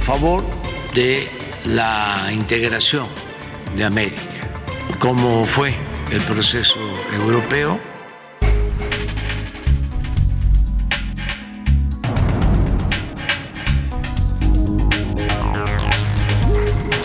Favor de la integración de América, como fue el proceso europeo.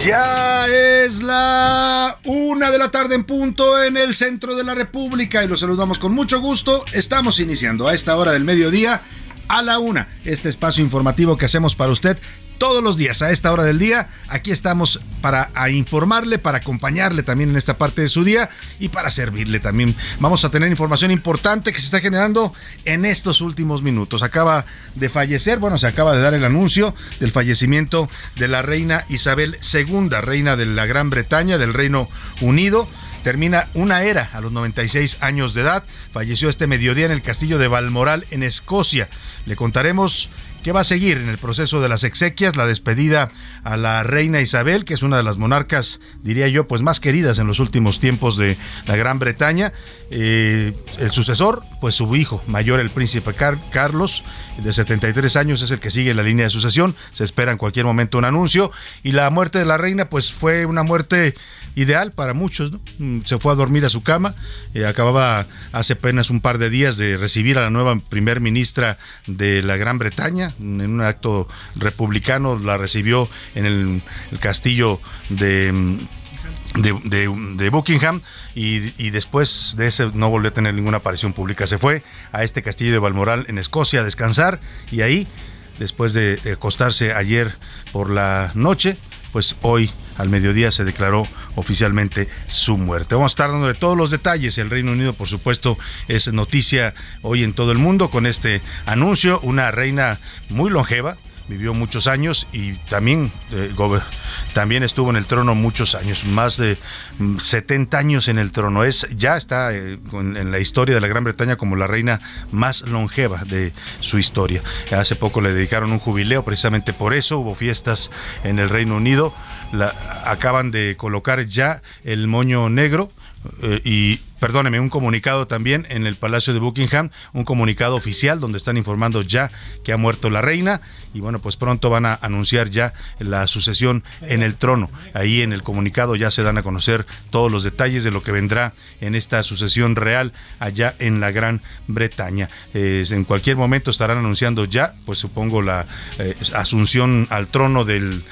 Ya es la una de la tarde en punto en el centro de la República y los saludamos con mucho gusto. Estamos iniciando a esta hora del mediodía a la una este espacio informativo que hacemos para usted todos los días a esta hora del día. Aquí estamos para informarle, para acompañarle también en esta parte de su día y para servirle también. Vamos a tener información importante que se está generando en estos últimos minutos. Acaba de fallecer, bueno, se acaba de dar el anuncio del fallecimiento de la reina Isabel II, reina de la Gran Bretaña, del Reino Unido termina una era a los 96 años de edad. Falleció este mediodía en el castillo de Balmoral, en Escocia. Le contaremos qué va a seguir en el proceso de las exequias, la despedida a la reina Isabel, que es una de las monarcas, diría yo, pues más queridas en los últimos tiempos de la Gran Bretaña. Eh, el sucesor, pues su hijo mayor, el príncipe Car Carlos, de 73 años, es el que sigue la línea de sucesión. Se espera en cualquier momento un anuncio. Y la muerte de la reina, pues fue una muerte ideal para muchos. ¿no? Se fue a dormir a su cama. Eh, acababa hace apenas un par de días de recibir a la nueva primer ministra de la Gran Bretaña en un acto republicano. La recibió en el, castillo de. De, de, de, Buckingham y, y, después de ese no volvió a tener ninguna aparición pública. Se fue a este castillo de Balmoral en Escocia a descansar y ahí, después de acostarse ayer por la noche, pues hoy al mediodía se declaró oficialmente su muerte. Vamos a estar dando de todos los detalles. El Reino Unido, por supuesto, es noticia hoy en todo el mundo con este anuncio. Una reina muy longeva, vivió muchos años y también, eh, también estuvo en el trono muchos años, más de 70 años en el trono. Es, ya está eh, en la historia de la Gran Bretaña como la reina más longeva de su historia. Hace poco le dedicaron un jubileo precisamente por eso, hubo fiestas en el Reino Unido. La, acaban de colocar ya el moño negro eh, y perdóneme, un comunicado también en el Palacio de Buckingham, un comunicado oficial donde están informando ya que ha muerto la reina y bueno, pues pronto van a anunciar ya la sucesión en el trono. Ahí en el comunicado ya se dan a conocer todos los detalles de lo que vendrá en esta sucesión real allá en la Gran Bretaña. En cualquier momento estarán anunciando ya, pues supongo, la eh, asunción al trono del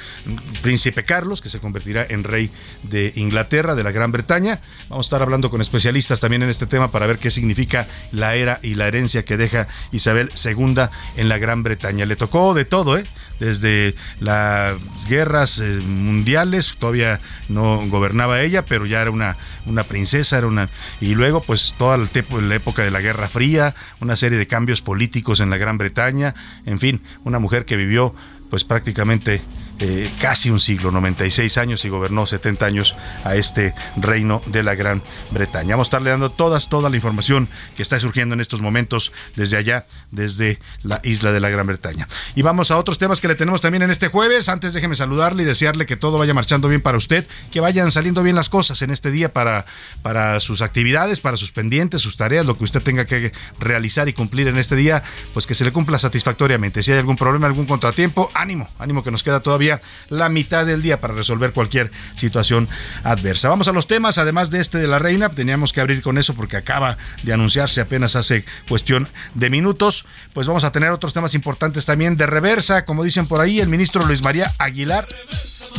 príncipe Carlos, que se convertirá en rey de Inglaterra, de la Gran Bretaña. Vamos a estar hablando con especialistas también en este tema para ver qué significa la era y la herencia que deja Isabel II en la Gran Bretaña. Le tocó de todo, ¿eh? desde las guerras eh, mundiales, todavía no gobernaba ella, pero ya era una, una princesa, era una y luego pues toda la, la época de la Guerra Fría, una serie de cambios políticos en la Gran Bretaña, en fin, una mujer que vivió pues prácticamente eh, casi un siglo, 96 años y gobernó 70 años a este reino de la Gran Bretaña. Vamos a estarle dando todas, toda la información que está surgiendo en estos momentos desde allá, desde la isla de la Gran Bretaña. Y vamos a otros temas que le tenemos también en este jueves. Antes déjeme saludarle y desearle que todo vaya marchando bien para usted, que vayan saliendo bien las cosas en este día para, para sus actividades, para sus pendientes, sus tareas, lo que usted tenga que realizar y cumplir en este día, pues que se le cumpla satisfactoriamente. Si hay algún problema, algún contratiempo, ánimo, ánimo que nos queda todavía la mitad del día para resolver cualquier situación adversa. Vamos a los temas, además de este de la reina, teníamos que abrir con eso porque acaba de anunciarse apenas hace cuestión de minutos, pues vamos a tener otros temas importantes también de reversa, como dicen por ahí, el ministro Luis María Aguilar,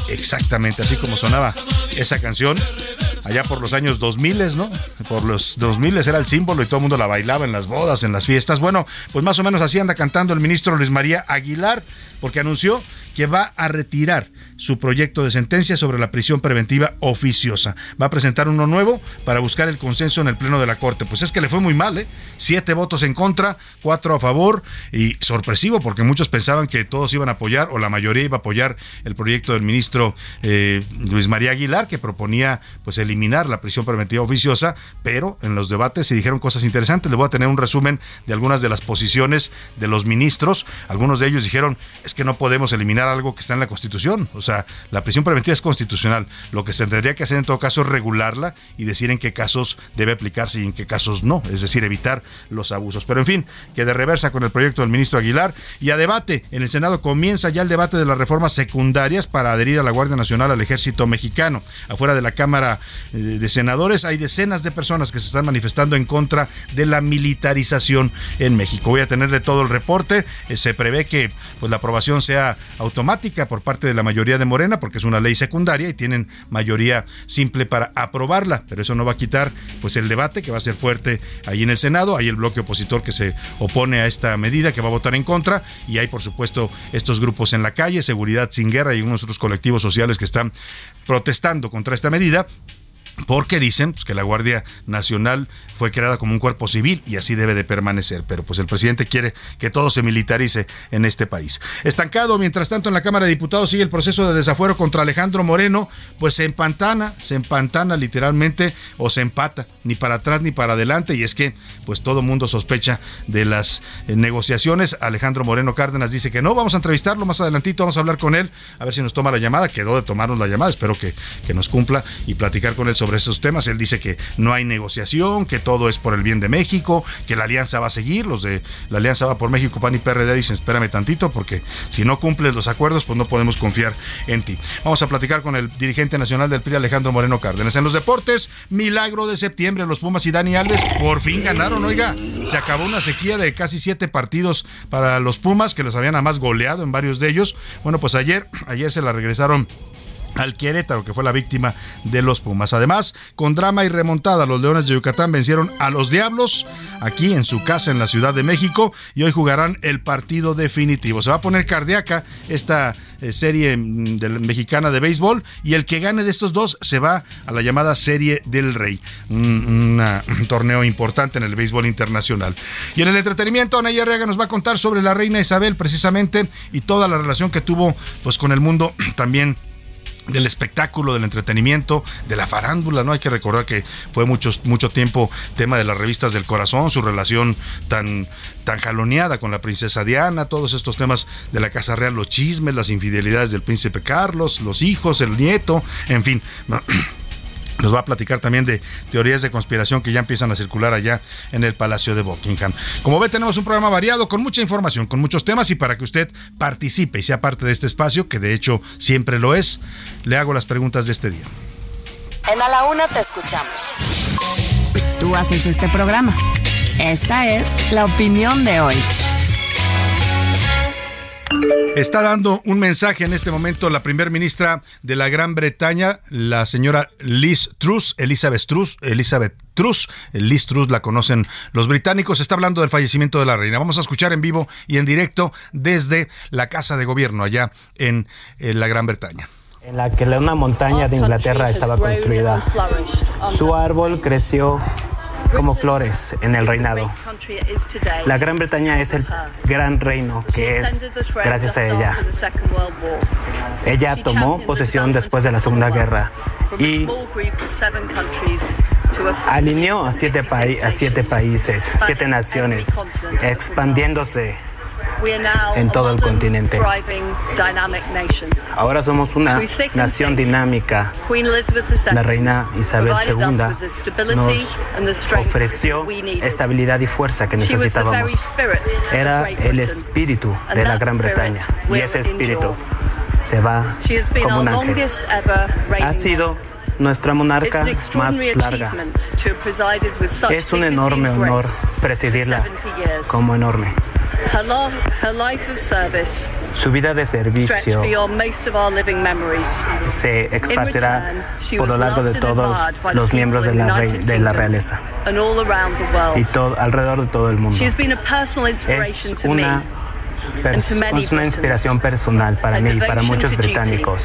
exactamente así como sonaba esa canción, allá por los años 2000, ¿no? Por los 2000 era el símbolo y todo el mundo la bailaba en las bodas, en las fiestas. Bueno, pues más o menos así anda cantando el ministro Luis María Aguilar, porque anunció que va a retirar su proyecto de sentencia sobre la prisión preventiva oficiosa. Va a presentar uno nuevo para buscar el consenso en el Pleno de la Corte. Pues es que le fue muy mal, ¿eh? Siete votos en contra, cuatro a favor y sorpresivo porque muchos pensaban que todos iban a apoyar o la mayoría iba a apoyar el proyecto del ministro eh, Luis María Aguilar que proponía pues eliminar la prisión preventiva oficiosa, pero en los debates se dijeron cosas interesantes. Le voy a tener un resumen de algunas de las posiciones de los ministros. Algunos de ellos dijeron es que no podemos eliminar algo que está en la Constitución. O sea, la prisión preventiva es constitucional. Lo que se tendría que hacer en todo caso es regularla y decir en qué casos debe aplicarse y en qué casos no. Es decir, evitar los abusos. Pero en fin, que de reversa con el proyecto del ministro Aguilar y a debate. En el Senado comienza ya el debate de las reformas secundarias para adherir a la Guardia Nacional al Ejército Mexicano. Afuera de la Cámara eh, de Senadores hay decenas de personas que se están manifestando en contra de la militarización en México. Voy a tenerle todo el reporte. Eh, se prevé que pues, la aprobación sea automática por parte de la mayoría de Morena, porque es una ley secundaria y tienen mayoría simple para aprobarla, pero eso no va a quitar pues el debate que va a ser fuerte ahí en el Senado, hay el bloque opositor que se opone a esta medida, que va a votar en contra, y hay por supuesto estos grupos en la calle, Seguridad sin Guerra y unos otros colectivos sociales que están protestando contra esta medida porque dicen pues, que la Guardia Nacional fue creada como un cuerpo civil y así debe de permanecer, pero pues el presidente quiere que todo se militarice en este país. Estancado, mientras tanto en la Cámara de Diputados sigue el proceso de desafuero contra Alejandro Moreno, pues se empantana, se empantana literalmente o se empata, ni para atrás ni para adelante y es que pues todo mundo sospecha de las eh, negociaciones. Alejandro Moreno Cárdenas dice que no, vamos a entrevistarlo más adelantito, vamos a hablar con él, a ver si nos toma la llamada, quedó de tomarnos la llamada, espero que, que nos cumpla y platicar con él sobre esos temas. Él dice que no hay negociación, que todo es por el bien de México, que la alianza va a seguir. Los de la alianza va por México, PAN y PRD dicen, espérame tantito, porque si no cumples los acuerdos, pues no podemos confiar en ti. Vamos a platicar con el dirigente nacional del PRI, Alejandro Moreno Cárdenas. En los deportes, milagro de septiembre, los Pumas y Dani Alves por fin ganaron. Oiga, se acabó una sequía de casi siete partidos para los Pumas, que los habían además goleado en varios de ellos. Bueno, pues ayer, ayer se la regresaron al Querétaro, que fue la víctima de los Pumas. Además, con drama y remontada, los Leones de Yucatán vencieron a los Diablos aquí en su casa en la Ciudad de México y hoy jugarán el partido definitivo. Se va a poner cardíaca esta eh, serie mm, mexicana de béisbol y el que gane de estos dos se va a la llamada Serie del Rey, un, torneo importante en el béisbol internacional. Y en el entretenimiento, Ana Arriaga nos va a contar sobre la reina Isabel precisamente y toda la relación que tuvo pues con el mundo también del espectáculo, del entretenimiento, de la farándula, ¿no? Hay que recordar que fue mucho, mucho tiempo tema de las revistas del corazón, su relación tan, tan jaloneada con la princesa Diana, todos estos temas de la Casa Real, los chismes, las infidelidades del príncipe Carlos, los hijos, el nieto, en fin. Nos va a platicar también de teorías de conspiración que ya empiezan a circular allá en el Palacio de Buckingham. Como ve, tenemos un programa variado con mucha información, con muchos temas y para que usted participe y sea parte de este espacio, que de hecho siempre lo es, le hago las preguntas de este día. En A la Una te escuchamos. Tú haces este programa. Esta es la opinión de hoy. Está dando un mensaje en este momento la primer ministra de la Gran Bretaña, la señora Liz Truss, Elizabeth Truss, Elizabeth Truss, Liz Truss la conocen los británicos, está hablando del fallecimiento de la reina. Vamos a escuchar en vivo y en directo desde la Casa de Gobierno allá en, en la Gran Bretaña en la que una montaña de Inglaterra estaba construida. Su árbol creció como flores en el reinado. La Gran Bretaña es el gran reino que es gracias a ella. Ella tomó posesión después de la Segunda Guerra y alineó a siete, a siete países, siete naciones, expandiéndose en todo el continente. Ahora somos una nación dinámica. La reina Isabel II nos ofreció estabilidad y fuerza que necesitábamos. Era el espíritu de la Gran Bretaña y ese espíritu se va como un ángel. Ha sido nuestra monarca más larga. Es un enorme honor presidirla como enorme. Su vida de servicio se expresará por lo largo de todos los miembros de la, de la realeza y todo, alrededor de todo el mundo. Es una es una inspiración personal para mí y para muchos británicos.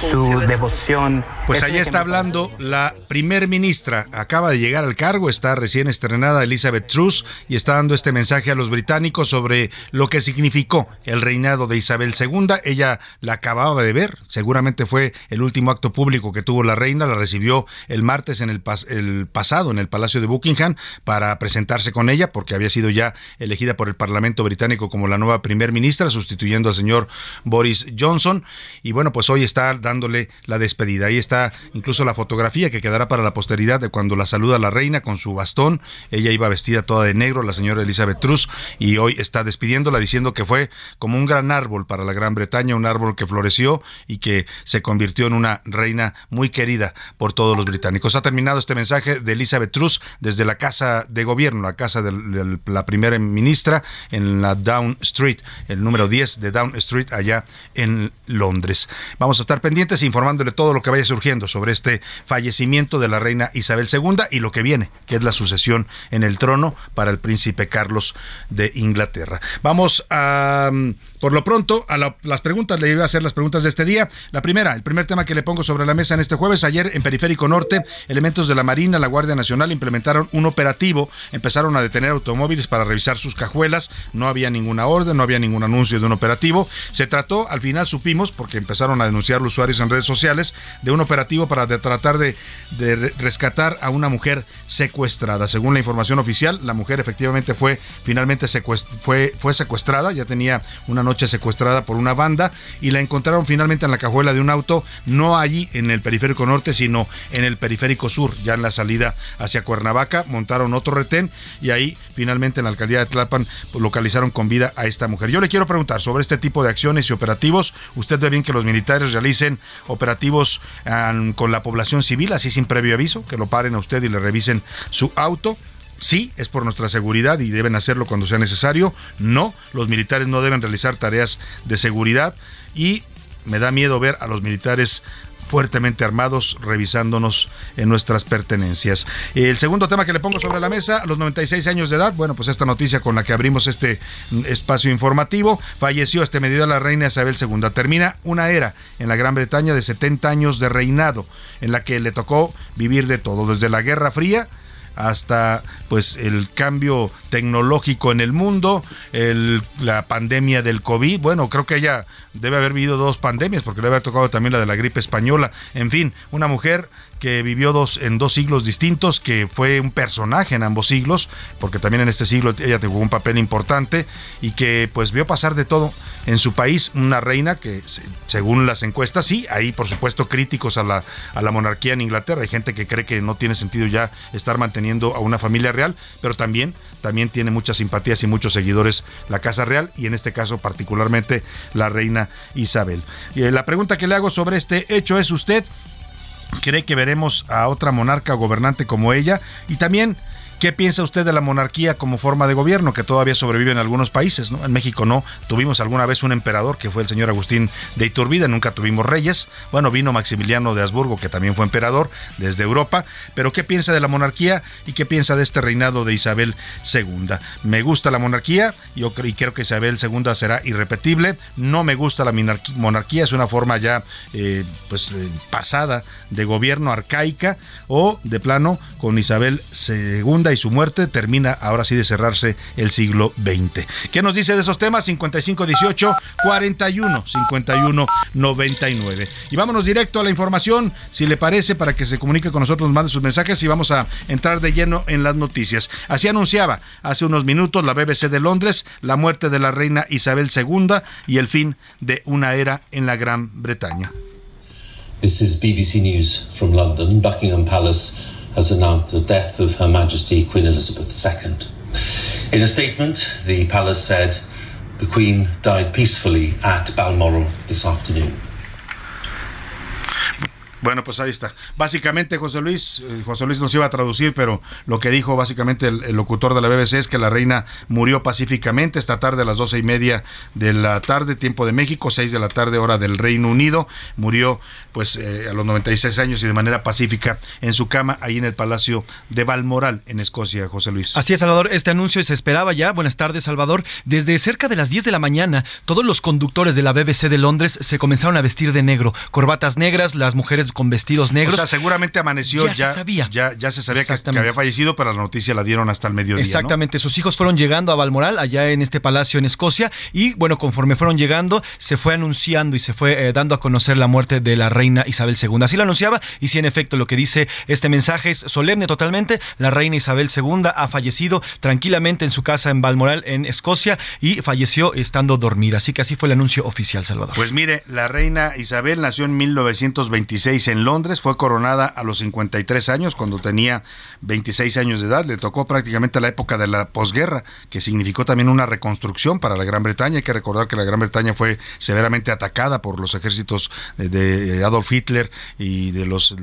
Su devoción. Pues allá está hablando la primer ministra. Acaba de llegar al cargo, está recién estrenada Elizabeth Truss y está dando este mensaje a los británicos sobre lo que significó el reinado de Isabel II. Ella la acababa de ver, seguramente fue el último acto público que tuvo la reina, la recibió el martes en el, el pasado en el Palacio de Buckingham para presentarse con ella porque había sido ya elegida por el Parlamento británico como la nueva primer ministra, sustituyendo al señor Boris Johnson. Y bueno, pues hoy está dándole la despedida. Ahí está incluso la fotografía que quedará para la posteridad de cuando la saluda la reina con su bastón. Ella iba vestida toda de negro, la señora Elizabeth Truss, y hoy está despidiéndola diciendo que fue como un gran árbol para la Gran Bretaña, un árbol que floreció y que se convirtió en una reina muy querida por todos los británicos. Ha terminado este mensaje de Elizabeth Truss desde la casa de gobierno, la casa de la primera ministra en la Down Street el número 10 de Down Street, allá en Londres. Vamos a estar pendientes informándole todo lo que vaya surgiendo sobre este fallecimiento de la reina Isabel II y lo que viene, que es la sucesión en el trono para el príncipe Carlos de Inglaterra. Vamos a, mm, por lo pronto, a las preguntas, le iba a hacer las preguntas de este día. La primera, el primer tema que le pongo sobre la mesa en este jueves, ayer en Periférico Norte, elementos de la Marina, la Guardia Nacional implementaron un operativo, empezaron a detener automóviles para revisar sus cajuelas, no había ninguna orden, no había ningún anuncio de un operativo. Se trató, al final supimos, porque empezaron a denunciar los usuarios en redes sociales, de un operativo para tratar de, rescatar a una mujer secuestrada. Según la información oficial, la mujer efectivamente fue finalmente fue, fue secuestrada, ya tenía una noche secuestrada por una banda y la encontraron finalmente en la cajuela de un auto, no allí en el periférico norte, sino en el periférico sur, ya en la salida hacia Cuernavaca, montaron otro retén y ahí finalmente en la alcaldía de Tlapan localizaron con vida a esta mujer. Yo le quiero preguntar sobre este tipo de acciones y operativos. Usted ve bien que los militares realicen operativos con la población civil, así sin previo aviso, que lo paren a usted y le revisen su auto. Sí, es por nuestra seguridad y deben hacerlo cuando sea necesario. No, los militares no deben realizar tareas de seguridad y me da miedo ver a los militares fuertemente armados revisándonos en nuestras pertenencias. El segundo tema que le pongo sobre la mesa, los 96 años de edad, bueno, pues esta noticia con la que abrimos este espacio informativo, falleció este mediodía la reina Isabel II. Termina una era en la Gran Bretaña de 70 años de reinado, en la que le tocó vivir de todo, desde la Guerra Fría, hasta pues el cambio tecnológico en el mundo, la pandemia del COVID. Bueno, creo que ella debe haber vivido dos pandemias porque le había tocado también la de la gripe española. En fin, una mujer que vivió dos, en dos siglos distintos, que fue un personaje en ambos siglos, porque también en este siglo ella tuvo un papel importante y que pues vio pasar de todo en su país, una reina que según las encuestas, sí, hay por supuesto críticos a la, a la monarquía en Inglaterra, hay gente que cree que no tiene sentido ya estar manteniendo a una familia real, pero también también tiene muchas simpatías y muchos seguidores la Casa Real y en este caso particularmente la reina Isabel. Y eh, la pregunta que le hago sobre este hecho es usted ¿Cree que veremos a otra monarca gobernante como ella? Y también, ¿Qué piensa usted de la monarquía como forma de gobierno que todavía sobrevive en algunos países? ¿no? En México no. Tuvimos alguna vez un emperador que fue el señor Agustín de Iturbide, nunca tuvimos reyes. Bueno, vino Maximiliano de Habsburgo que también fue emperador desde Europa. Pero ¿qué piensa de la monarquía y qué piensa de este reinado de Isabel II? Me gusta la monarquía y creo que Isabel II será irrepetible. No me gusta la monarquía, es una forma ya eh, pues eh, pasada de gobierno arcaica o de plano con Isabel II y su muerte termina ahora sí de cerrarse el siglo XX. ¿Qué nos dice de esos temas? 5518 41 51 99. Y vámonos directo a la información, si le parece, para que se comunique con nosotros, nos mande sus mensajes y vamos a entrar de lleno en las noticias. Así anunciaba hace unos minutos la BBC de Londres la muerte de la reina Isabel II y el fin de una era en la Gran Bretaña. This is BBC News from London. Buckingham Palace has announced the death of Her Majesty Queen Elizabeth II. In a statement, the palace said the Queen died peacefully at Balmoral this afternoon. Bueno, pues ahí está. Básicamente, José Luis, eh, José Luis nos iba a traducir, pero lo que dijo básicamente el, locutor de la BBC es que la reina murió pacíficamente esta tarde a las doce y media de la tarde, tiempo de México, seis de la tarde, hora del Reino Unido. Murió, pues, eh, a los 96 años y de manera pacífica en su cama, ahí en el Palacio de Balmoral, en Escocia, José Luis. Así es, Salvador. Este anuncio se esperaba ya. Buenas tardes, Salvador. Desde cerca de las 10 de la mañana, todos los conductores de la BBC de Londres se comenzaron a vestir de negro. Corbatas negras, las mujeres con vestidos negros. O sea, seguramente amaneció ya. Ya se sabía. Ya, ya se sabía que, había fallecido, pero la noticia la dieron hasta el mediodía. Exactamente. Sus hijos fueron llegando a Balmoral, allá en este palacio en Escocia, y bueno, conforme fueron llegando, se fue anunciando y se fue eh, dando a conocer la muerte de la reina Isabel II. Así lo anunciaba, y si en efecto lo que dice este mensaje es solemne totalmente. La reina Isabel II ha fallecido tranquilamente en su casa en Balmoral, en Escocia, y falleció estando dormida. Así que así fue el anuncio oficial, Salvador. Pues mire, la reina Isabel nació en 1926 en Londres fue coronada a los 53 años, cuando tenía 26 años de edad. Le tocó prácticamente la época de la posguerra, que significó también una reconstrucción para la Gran Bretaña. Hay que recordar que la Gran Bretaña fue severamente atacada por los ejércitos de Adolf Hitler y de los,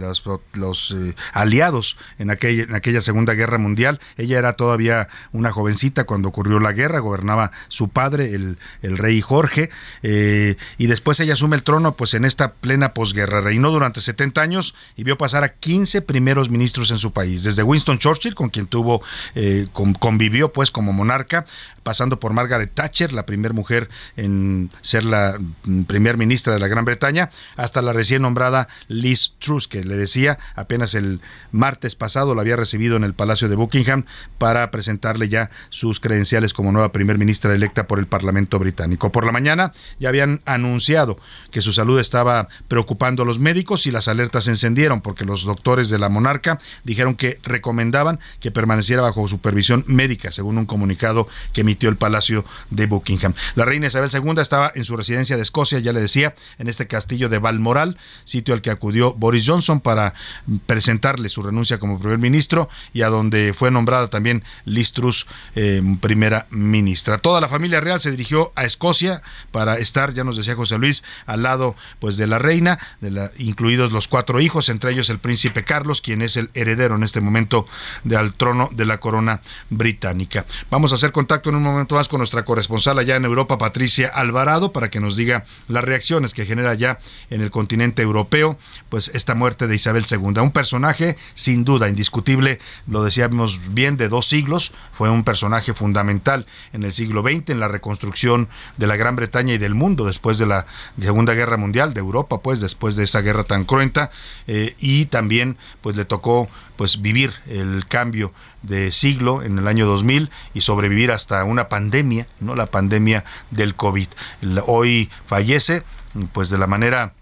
los, eh, aliados en aquella, Segunda Guerra Mundial. Ella era todavía una jovencita cuando ocurrió la guerra, gobernaba su padre, el, el rey Jorge, eh, y después ella asume el trono pues en esta plena posguerra. Reinó durante 70 años y vio pasar a 15 primeros ministros en su país, desde Winston Churchill, con quien tuvo, eh, convivió pues como monarca, pasando por Margaret Thatcher, la primera mujer en ser la mm, primer ministra de la Gran Bretaña, hasta la recién nombrada Liz Truss, que le decía apenas el martes pasado la había recibido en el Palacio de Buckingham para presentarle ya sus credenciales como nueva primer ministra electa por el Parlamento británico. Por la mañana ya habían anunciado que su salud estaba preocupando a los médicos y las alertas se encendieron porque los doctores de la monarca dijeron que recomendaban que permaneciera bajo supervisión médica, según un comunicado que el Palacio de Buckingham. La reina Isabel II estaba en su residencia de Escocia, ya le decía, en este castillo de Balmoral, sitio al que acudió Boris Johnson para presentarle su renuncia como primer ministro y a donde fue nombrada también Liz Truss eh, primera ministra. Toda la familia real se dirigió a Escocia para estar, ya nos decía José Luis, al lado pues de la reina, de incluidos los cuatro hijos, entre ellos el príncipe Carlos, quien es el heredero en este momento del trono de la corona británica. Vamos a hacer contacto en un momento más con nuestra corresponsal allá en Europa, Patricia Alvarado, para que nos diga las reacciones que genera ya en el continente europeo, pues esta muerte de Isabel II. Un personaje sin duda indiscutible, lo decíamos bien, de dos siglos, fue un personaje fundamental en el siglo XX, en la reconstrucción de la Gran Bretaña y del mundo después de la Segunda Guerra Mundial, de Europa, pues después de esa guerra tan cruenta, eh, y también pues le tocó pues vivir el cambio de siglo en el año 2000 y sobrevivir hasta una pandemia, ¿no? La pandemia del COVID. Hoy fallece pues de la manera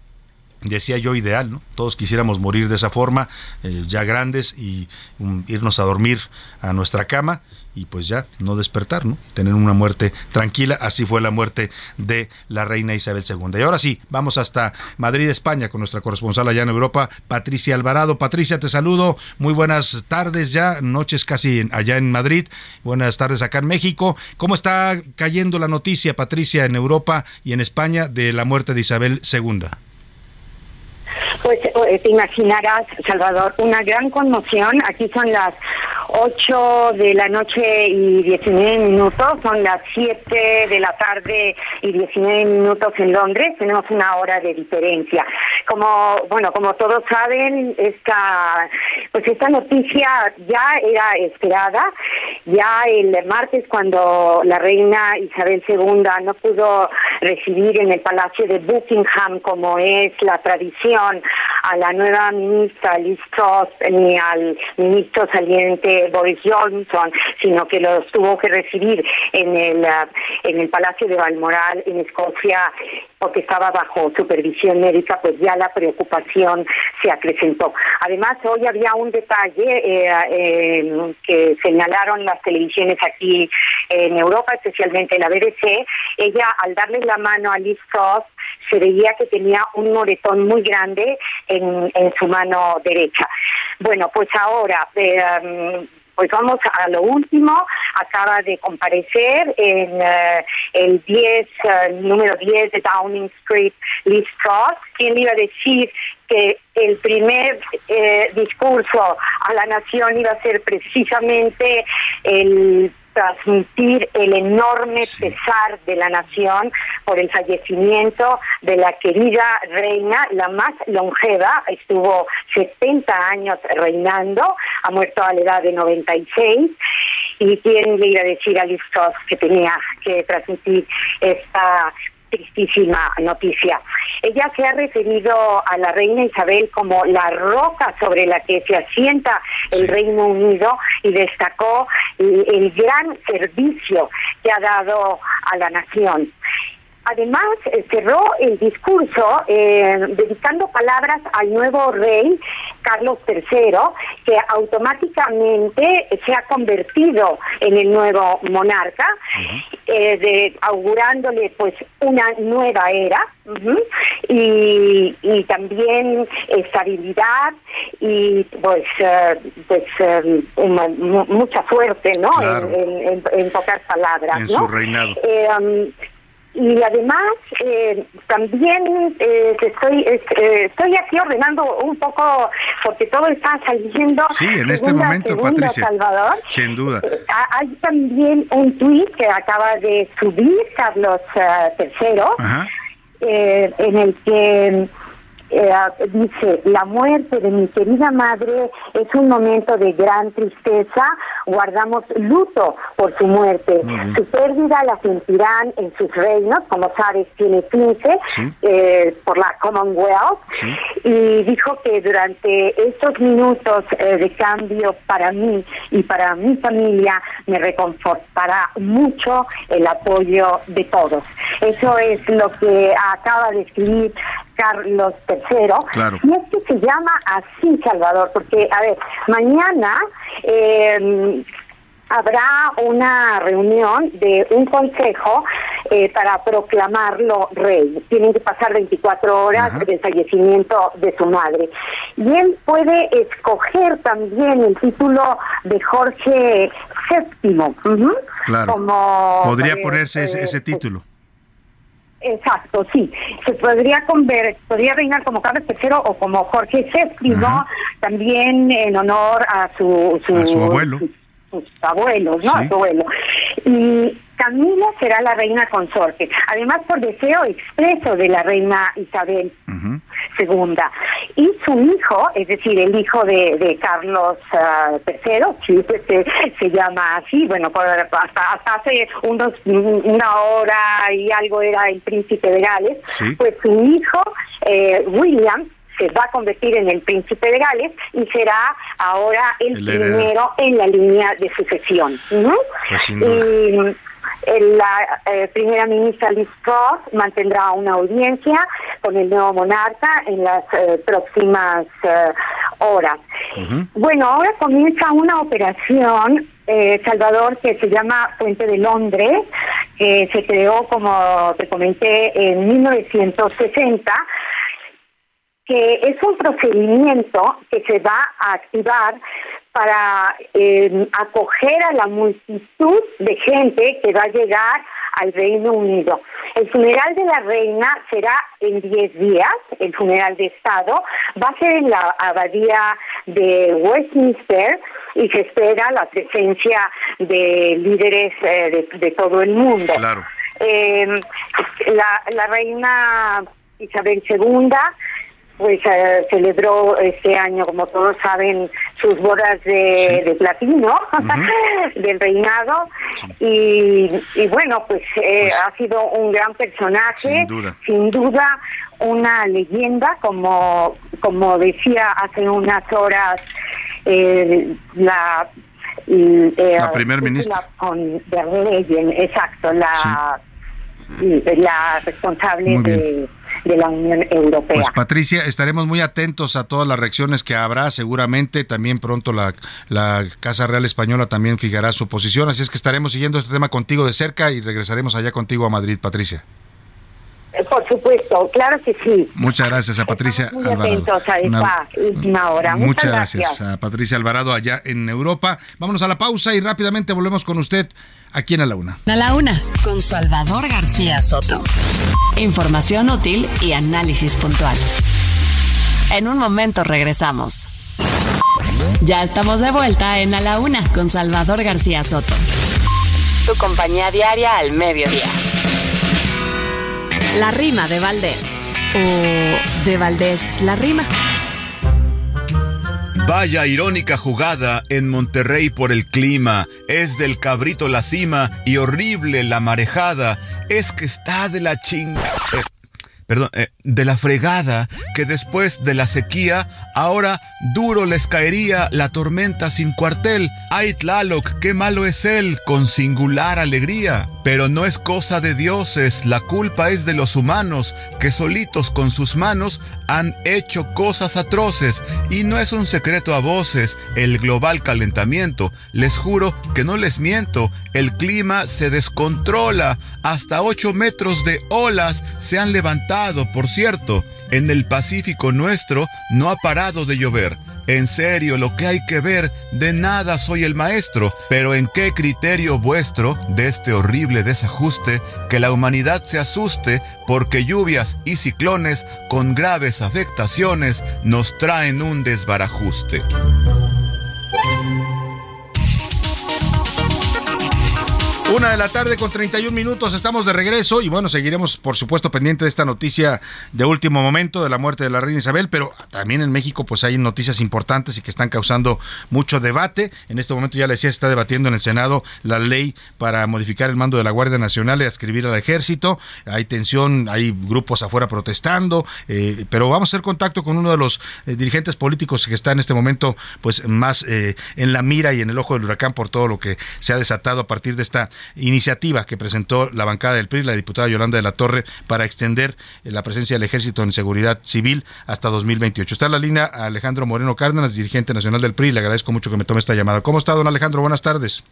decía yo ideal, ¿no? Todos quisiéramos morir de esa forma, eh, ya grandes y um, irnos a dormir a nuestra cama y pues ya no despertar, ¿no? Tener una muerte tranquila. Así fue la muerte de la reina Isabel II. Y ahora sí, vamos hasta Madrid, España, con nuestra corresponsal allá en Europa, Patricia Alvarado. Patricia, te saludo. Muy buenas tardes ya, noches casi allá en Madrid. Buenas tardes acá en México. ¿Cómo está cayendo la noticia, Patricia, en Europa y en España de la muerte de Isabel II? Pues eh, te imaginarás, Salvador, una gran conmoción. Aquí son las 8 de la noche y 19 minutos, son las 7 de la tarde y 19 minutos en Londres, tenemos una hora de diferencia. Como, bueno, como todos saben, esta, pues esta noticia ya era esperada, ya el martes cuando la reina Isabel II no pudo recibir en el Palacio de Buckingham, como es la tradición, a la nueva ministra Liz Truss ni al ministro saliente Boris Johnson, sino que los tuvo que recibir en el, ah, en el Palacio de Balmoral en Escocia porque estaba bajo supervisión médica, pues ya la preocupación se acrecentó. Además, hoy había un detalle eh, eh, que señalaron las televisiones aquí en Europa, especialmente la BBC. Ella, al darle la mano a Liz Truss, se veía que tenía un moretón muy grande en, su mano derecha. Bueno, pues ahora... Eh, pues vamos a lo último, acaba de comparecer en eh, el 10, eh, número 10 de Downing Street, Liz Truss, quien iba a decir que el primer discurso a la nación iba a ser precisamente el transmitir el enorme pesar de la nación por el fallecimiento de la querida reina, la más longeva, estuvo 70 años reinando, ha muerto a la edad de 96, y le iba a decir a Listos que tenía que transmitir esta tristísima noticia. Ella se ha referido a la reina Isabel como la roca sobre la que se asienta el Reino Unido y destacó el, gran servicio que ha dado a la nación. Además, eh, cerró el discurso eh, dedicando palabras al nuevo rey Carlos III, que automáticamente se ha convertido en el nuevo monarca, eh, de, augurándole pues una nueva era y, también estabilidad y pues pues mucha suerte, ¿no? En, pocas palabras. En su reinado. Um, y además eh, también eh, estoy eh, estoy aquí ordenando un poco porque todo está saliendo sí en este momento Patricia Salvador. sin duda. Hay también un tuit que acaba de subir Carlos III en el que eh, dice, la muerte de mi querida madre es un momento de gran tristeza, guardamos luto por su muerte. Su pérdida la sentirán en sus reinos, como sabes, tiene 15 eh, por la Commonwealth, y dijo que durante estos minutos eh, de cambio para mí y para mi familia me reconfortará mucho el apoyo de todos. Eso es lo que acaba de escribir Carlos III. Y es que se llama así, Salvador, porque, a ver, mañana eh, habrá una reunión de un consejo eh, para proclamarlo rey. Tienen que pasar 24 horas del fallecimiento de su madre. Y él puede escoger también el título de Jorge VII. Claro. Como, Podría ponerse ese, ese título. Exacto, sí. Se podría conver, podría reinar como Carlos III o como Jorge VII, también en honor a su, su, abuelo. sus abuelos, ¿no? A su abuelo. Y Camila será la reina consorte, además por deseo expreso de la reina Isabel II. Y su hijo, es decir, el hijo de, Carlos III, uh, se, se, llama así, bueno, hasta, hace unos, una hora y algo era el príncipe de Gales, pues su hijo, eh, William, se va a convertir en el príncipe de Gales y será ahora el, primero en la línea de sucesión. Pues y, la eh, primera ministra Liz Truss mantendrá una audiencia con el nuevo monarca en las eh, próximas eh, horas. Bueno, ahora comienza una operación, Salvador, que se llama Fuente de Londres, que se creó, como te comenté, en 1960 que es un procedimiento que se va a activar para eh, acoger a la multitud de gente que va a llegar al Reino Unido. El funeral de la reina será en 10 días, el funeral de Estado, va a ser en la abadía de Westminster y se espera la presencia de líderes eh, de, todo el mundo. Claro. Eh, la, la reina Isabel II pues eh, celebró este año, como todos saben, sus bodas de, platino del reinado. Y, bueno, pues, eh, pues, ha sido un gran personaje, sin duda, sin duda una leyenda, como como decía hace unas horas eh, la la primer ministra. de exacto, la la responsable de de la Unión Europea. Pues Patricia, estaremos muy atentos a todas las reacciones que habrá, seguramente también pronto la, la Casa Real Española también fijará su posición, así es que estaremos siguiendo este tema contigo de cerca y regresaremos allá contigo a Madrid, Patricia. Por supuesto, claro que sí. Muchas gracias a Patricia muy Atentos a esta última hora. Muchas, gracias. a Patricia Alvarado allá en Europa. Vámonos a la pausa y rápidamente volvemos con usted aquí en A la Una. A la Una, con Salvador García Soto. Información útil y análisis puntual. En un momento regresamos. Ya estamos de vuelta en A la Una con Salvador García Soto. Tu compañía diaria al mediodía. La rima de Valdés. O de Valdés la rima. Vaya irónica jugada en Monterrey por el clima. Es del cabrito la cima y horrible la marejada. Es que está de la chinga. Eh, perdón, eh, de la fregada, que después de la sequía, ahora duro les caería la tormenta sin cuartel. Ay, Tlaloc, qué malo es él, con singular alegría. Pero no es cosa de dioses, la culpa es de los humanos, que solitos con sus manos han hecho cosas atroces. Y no es un secreto a voces el global calentamiento. Les juro que no les miento, el clima se descontrola. Hasta 8 metros de olas se han levantado, por cierto. En el Pacífico nuestro no ha parado de llover. En serio, lo que hay que ver, de nada soy el maestro, pero en qué criterio vuestro de este horrible desajuste que la humanidad se asuste porque lluvias y ciclones con graves afectaciones nos traen un desbarajuste. Una de la tarde con 31 minutos, estamos de regreso y bueno, seguiremos por supuesto pendiente de esta noticia de último momento de la muerte de la reina Isabel, pero también en México pues hay noticias importantes y que están causando mucho debate. En este momento ya le decía, se está debatiendo en el Senado la ley para modificar el mando de la Guardia Nacional y adscribir al ejército. Hay tensión, hay grupos afuera protestando, eh, pero vamos a hacer contacto con uno de los eh, dirigentes políticos que está en este momento pues más eh, en la mira y en el ojo del huracán por todo lo que se ha desatado a partir de esta iniciativa que presentó la bancada del PRI, la diputada Yolanda de la Torre, para extender eh, la presencia del ejército en seguridad civil hasta 2028. Está en la línea Alejandro Moreno Cárdenas, dirigente nacional del PRI. Le agradezco mucho que me tome esta llamada. ¿Cómo está, don Alejandro? Buenas tardes.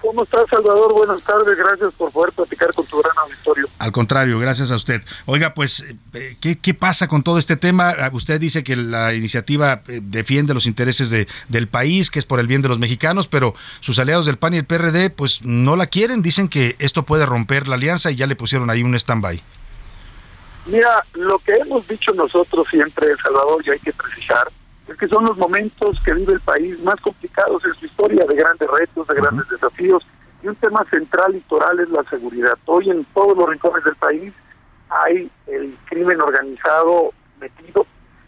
¿Cómo estás, Salvador? Buenas tardes. Gracias por poder platicar con tu gran auditorio. Al contrario, gracias a usted. Oiga, pues, eh, ¿qué, qué pasa con todo este tema? Ah, usted dice que la iniciativa eh, defiende los intereses de, del país, que es por el bien de los mexicanos, pero sus aliados del PAN y el PRD, pues, no la quieren. Dicen que esto puede romper la alianza y ya le pusieron ahí un stand-by. Mira, lo que hemos dicho nosotros siempre, Salvador, y hay que precisar, es que son los momentos que vive el país más complicados en su historia, de grandes retos, de grandes desafíos, y un tema central y toral es la seguridad. Hoy en todos los rincones del país hay el crimen organizado metido,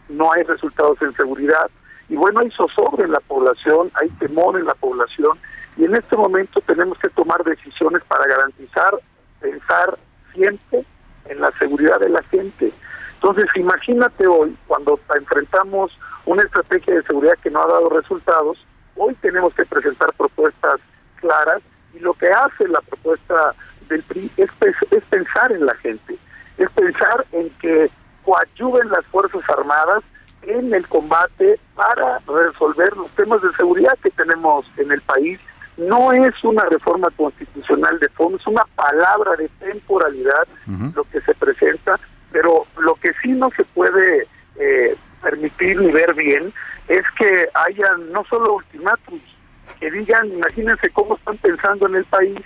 no hay resultados en seguridad, y bueno, hay zozobra en la población, hay temor en la población, y en este momento tenemos que tomar decisiones para garantizar, pensar siempre en la seguridad de la gente. Entonces, imagínate hoy, cuando enfrentamos una estrategia de seguridad que no ha dado resultados. Hoy tenemos que presentar propuestas claras y lo que hace la propuesta del PRI es, es pensar en la gente, es pensar en que coadyuven las Fuerzas Armadas en el combate para resolver los temas de seguridad que tenemos en el país. No es una reforma constitucional de fondo, es una palabra de temporalidad lo que se presenta, pero lo que sí no se puede eh, permitir ni ver bien es que haya no solo ultimátums, que digan, imagínense cómo están pensando en el país,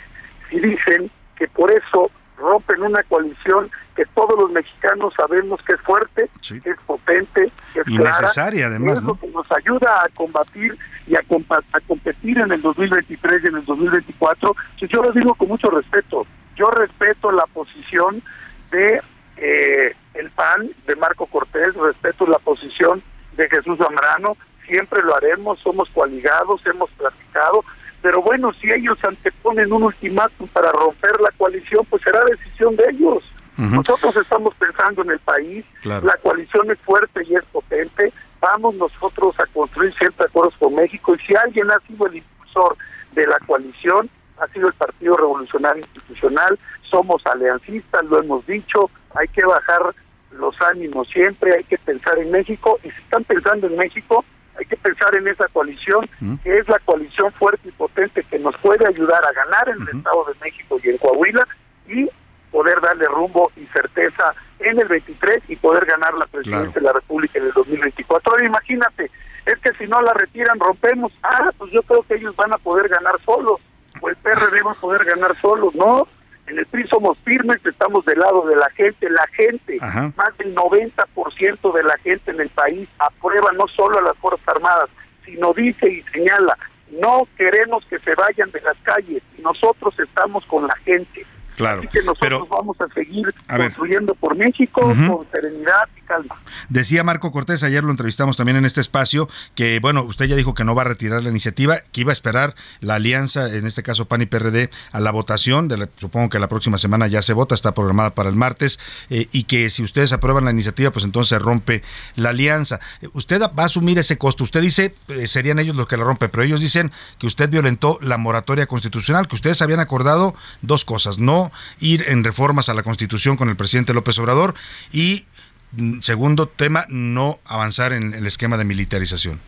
y dicen que por eso rompen una coalición que todos los mexicanos sabemos que es fuerte, que es potente, que es y necesaria además. Es lo que nos ayuda a combatir y a, a, competir en el 2023 y en el 2024. yo lo digo con mucho respeto. Yo respeto la posición de eh, el PAN, de Marco Cortés, respeto la posición de Jesús Zambrano, siempre lo haremos, somos coaligados, hemos platicado, pero bueno, si ellos anteponen un ultimátum para romper la coalición, pues será decisión de ellos. Nosotros estamos pensando en el país, la coalición es fuerte y es potente, vamos nosotros a construir siempre acuerdos con México y si alguien ha sido el impulsor de la coalición, ha sido el Partido Revolucionario Institucional, somos aliancistas, lo hemos dicho, hay que bajar los ánimos siempre, hay que pensar en México y si están pensando en México, hay que pensar en esa coalición, que es la coalición fuerte y potente que nos puede ayudar a ganar en el Estado de México y en Coahuila y poder darle rumbo y certeza en el 23 y poder ganar la presidencia de la República en el 2024. Ahora imagínate, es que si no la retiran, rompemos. Ah, pues yo creo que ellos van a poder ganar solos, o el PRD va a poder ganar solos, ¿no? En el PRI somos firmes, estamos del lado de la gente. La gente, más del 90% de la gente en el país aprueba no solo a las Fuerzas Armadas, sino dice y señala, no queremos que se vayan de las calles, nosotros estamos con la gente. Claro. Así que nosotros vamos a seguir construyendo por México con serenidad y calma. Decía Marco Cortés, ayer lo entrevistamos también en este espacio, que bueno, usted ya dijo que no va a retirar la iniciativa, que iba a esperar la alianza, en este caso PAN y PRD, a la votación, de supongo que la próxima semana ya se vota, está programada para el martes, eh, y que si ustedes aprueban la iniciativa, pues entonces se rompe la alianza. ¿Usted va a asumir ese costo? Usted dice, eh, serían ellos los que la rompen, pero ellos dicen que usted violentó la moratoria constitucional, que ustedes habían acordado dos cosas, no ir en reformas a la Constitución con el presidente López Obrador y mm, segundo tema, no avanzar en el esquema de militarización.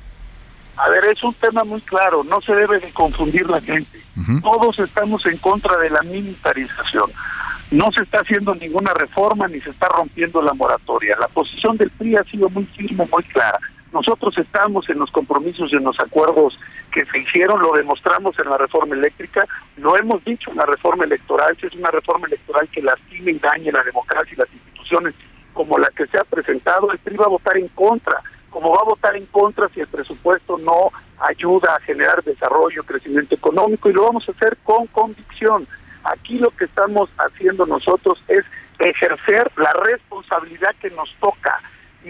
A ver, es un tema muy claro, no se debe de confundir la gente. Todos estamos en contra de la militarización. No se está haciendo ninguna reforma ni se está rompiendo la moratoria. La posición del PRI ha sido muy firme, muy clara. Nosotros estamos en los compromisos y en los acuerdos que se hicieron, lo demostramos en la reforma eléctrica, lo hemos dicho en la reforma electoral, si es una reforma electoral que lastime y dañe la democracia y las instituciones como la que se ha presentado, el PRI va a votar en contra, como va a votar en contra si el presupuesto no ayuda a generar desarrollo, crecimiento económico, y lo vamos a hacer con convicción. Aquí lo que estamos haciendo nosotros es ejercer la responsabilidad que nos toca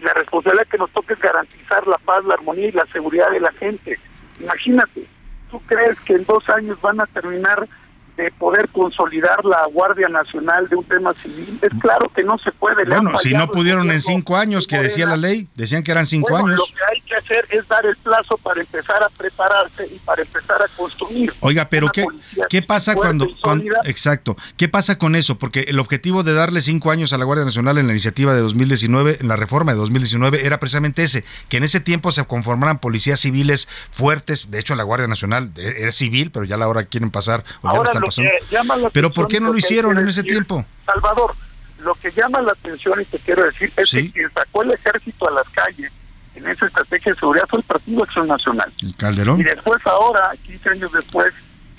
la responsabilidad que nos toca es garantizar la paz, la armonía y la seguridad de la gente. Imagínate, ¿tú crees que en dos años van a terminar de poder consolidar la Guardia Nacional de un tema civil. Es claro que no se puede. Bueno, si no pudieron en cinco años, que decía la ley, decían que eran cinco años. Lo que hay que hacer es dar el plazo para empezar a prepararse y para empezar a construir. Oiga, pero ¿qué, ¿qué pasa cuando, Exacto, ¿qué pasa con eso? Porque el objetivo de darle cinco años a la Guardia Nacional en la iniciativa de 2019, en la reforma de 2019, era precisamente ese, que en ese tiempo se conformaran policías civiles fuertes. De hecho, la Guardia Nacional es civil, pero ya la hora quieren pasar, o ya están pero ¿por qué no lo hicieron en ese tiempo? Salvador, lo que llama la atención y te quiero decir es que quien sacó el ejército a las calles en esa estrategia de seguridad fue el Partido Acción Nacional. ¿El Calderón? Y después ahora, 15 años después,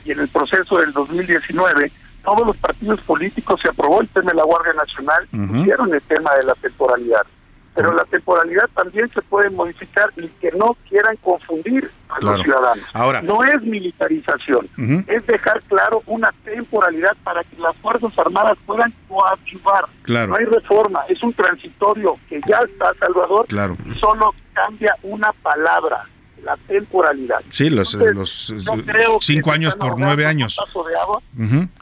y en el proceso del 2019, todos los partidos políticos se aprobó el tema de la Guardia Nacional y pusieron el tema de la temporalidad pero la temporalidad también se puede modificar y que no quieran confundir a los ciudadanos. Ahora, no es militarización, es dejar claro una temporalidad para que las Fuerzas Armadas puedan coadyuvar. Claro. No hay reforma, es un transitorio que ya está, Salvador, claro. solo cambia una palabra la temporalidad. Sí, los, los cinco años por nueve años. de agua.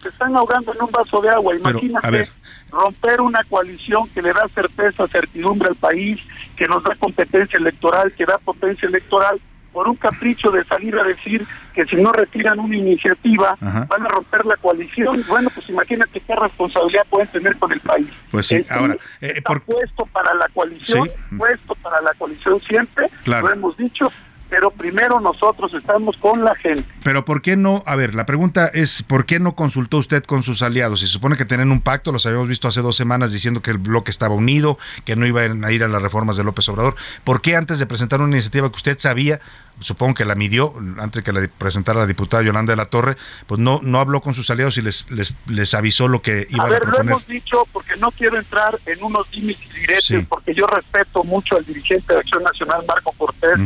Se están ahogando en un vaso de agua. Imagínate romper una coalición que le da certeza, certidumbre al país, que nos da competencia electoral, que da potencia electoral, por un capricho de salir a decir que si no retiran una iniciativa van a romper la coalición. Bueno, pues imagínate qué responsabilidad pueden tener con el país. Pues sí, ahora... Eh, está puesto para la coalición, puesto para la coalición siempre, lo hemos dicho, pero primero nosotros estamos con la gente. Pero ¿por qué no? A ver, la pregunta es, ¿por qué no consultó usted con sus aliados? Se supone que tienen un pacto, los habíamos visto hace dos semanas diciendo que el bloque estaba unido, que no iban a ir a las reformas de López Obrador. ¿Por qué antes de presentar una iniciativa que usted sabía supongo que la midió antes que la presentara la diputada Yolanda de la Torre, pues no no habló con sus aliados y les les, les avisó lo que iban a, ver, a proponer. Lo hemos dicho porque no quiero entrar en unos límites directos, porque yo respeto mucho al dirigente de Acción Nacional, Marco Cortés,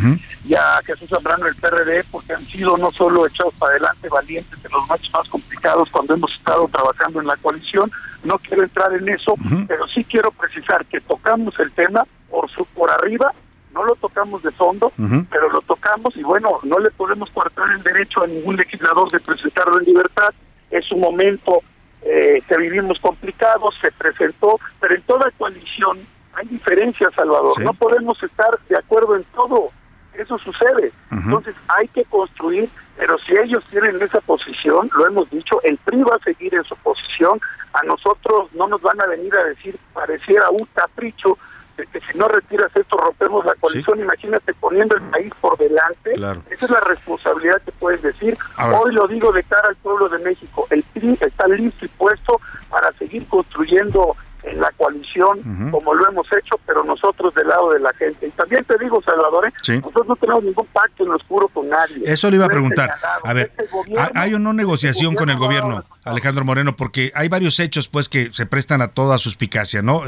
y a Jesús Zambrano del PRD, porque han sido no solo echados para adelante, valientes en los matches más complicados cuando hemos estado trabajando en la coalición. No quiero entrar en eso, pero sí quiero precisar que tocamos el tema por, su, por arriba no lo tocamos de fondo, pero lo tocamos y bueno, no le podemos cortar el derecho a ningún legislador de presentarlo en libertad. Es un momento eh, que vivimos complicado, se presentó, pero en toda coalición hay diferencias, Salvador. No podemos estar de acuerdo en todo. Eso sucede. Entonces hay que construir, pero si ellos tienen esa posición, lo hemos dicho, el PRI va a seguir en su posición. A nosotros no nos van a venir a decir, pareciera un capricho, que si no retiras esto rompemos la coalición, imagínate poniendo el país por delante, esa es la responsabilidad que puedes decir. Hoy lo digo de cara al pueblo de México, el PRI está listo y puesto para seguir construyendo en la coalición como lo hemos hecho, pero nosotros del lado de la gente. Y también te digo, Salvador, ¿eh? nosotros no tenemos ningún pacto en oscuro con nadie. Eso le iba a preguntar. A ver, este ¿hay o no negociación con el gobierno, Alejandro Moreno? Porque hay varios hechos pues que se prestan a toda suspicacia, ¿no?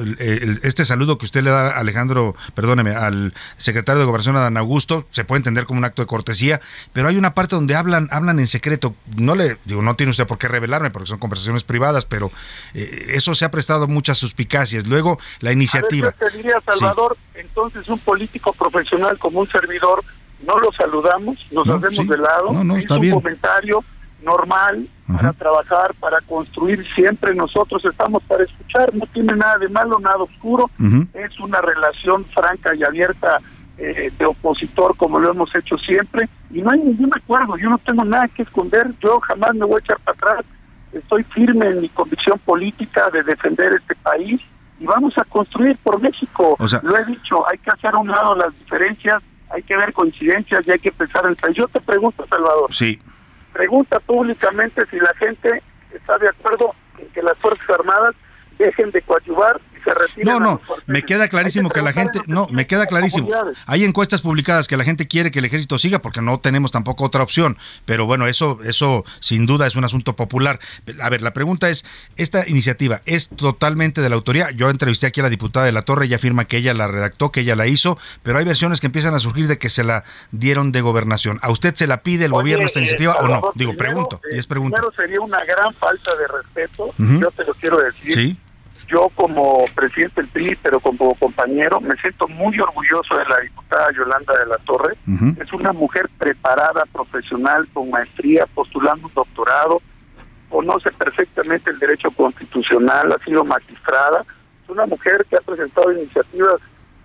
este saludo que usted le da, Alejandro, perdóneme, al secretario de Gobernación, Adán Augusto, se puede entender como un acto de cortesía, pero hay una parte donde hablan hablan en secreto. No le digo, no tiene usted por qué revelarme porque son conversaciones privadas, pero eh, eso se ha prestado muchas suspicacias. Luego, la iniciativa. te diría, Salvador, entonces un político profesional como un servidor, no lo saludamos, nos hacemos de lado, no, es un comentario normal para trabajar, para construir siempre. Nosotros estamos para escuchar, no tiene nada de malo, nada oscuro, es una relación franca y abierta eh, de opositor como lo hemos hecho siempre. Y no hay ningún acuerdo, yo no tengo nada que esconder, yo jamás me voy a echar para atrás, estoy firme en mi convicción política de defender este país y vamos a construir por México. Lo he dicho, hay que hacer a un lado las diferencias, hay que ver coincidencias y hay que pensar el país. Yo te pregunto, Salvador. Sí. Pregunta públicamente si la gente está de acuerdo en que las Fuerzas Armadas dejen de coadyuvar no, no, me queda clarísimo que, la gente, no, me queda clarísimo. Hay encuestas publicadas que la gente quiere que el ejército siga porque no tenemos tampoco otra opción, pero bueno, eso eso sin duda es un asunto popular. A ver, la pregunta es, esta iniciativa es totalmente de la autoría. Yo entrevisté aquí a la diputada de la Torre, ella afirma que ella la redactó, que ella la hizo, pero hay versiones que empiezan a surgir de que se la dieron de gobernación. ¿A usted se la pide el gobierno esta iniciativa o no? Digo, pregunto, y es pregunta. Primero sería una gran falta de respeto, yo te lo quiero decir. Sí yo como presidente del PRI, pero como compañero, me siento muy orgulloso de la diputada Yolanda de la Torre. Es una mujer preparada, profesional, con maestría, postulando un doctorado, conoce perfectamente el derecho constitucional, ha sido magistrada. Es una mujer que ha presentado iniciativas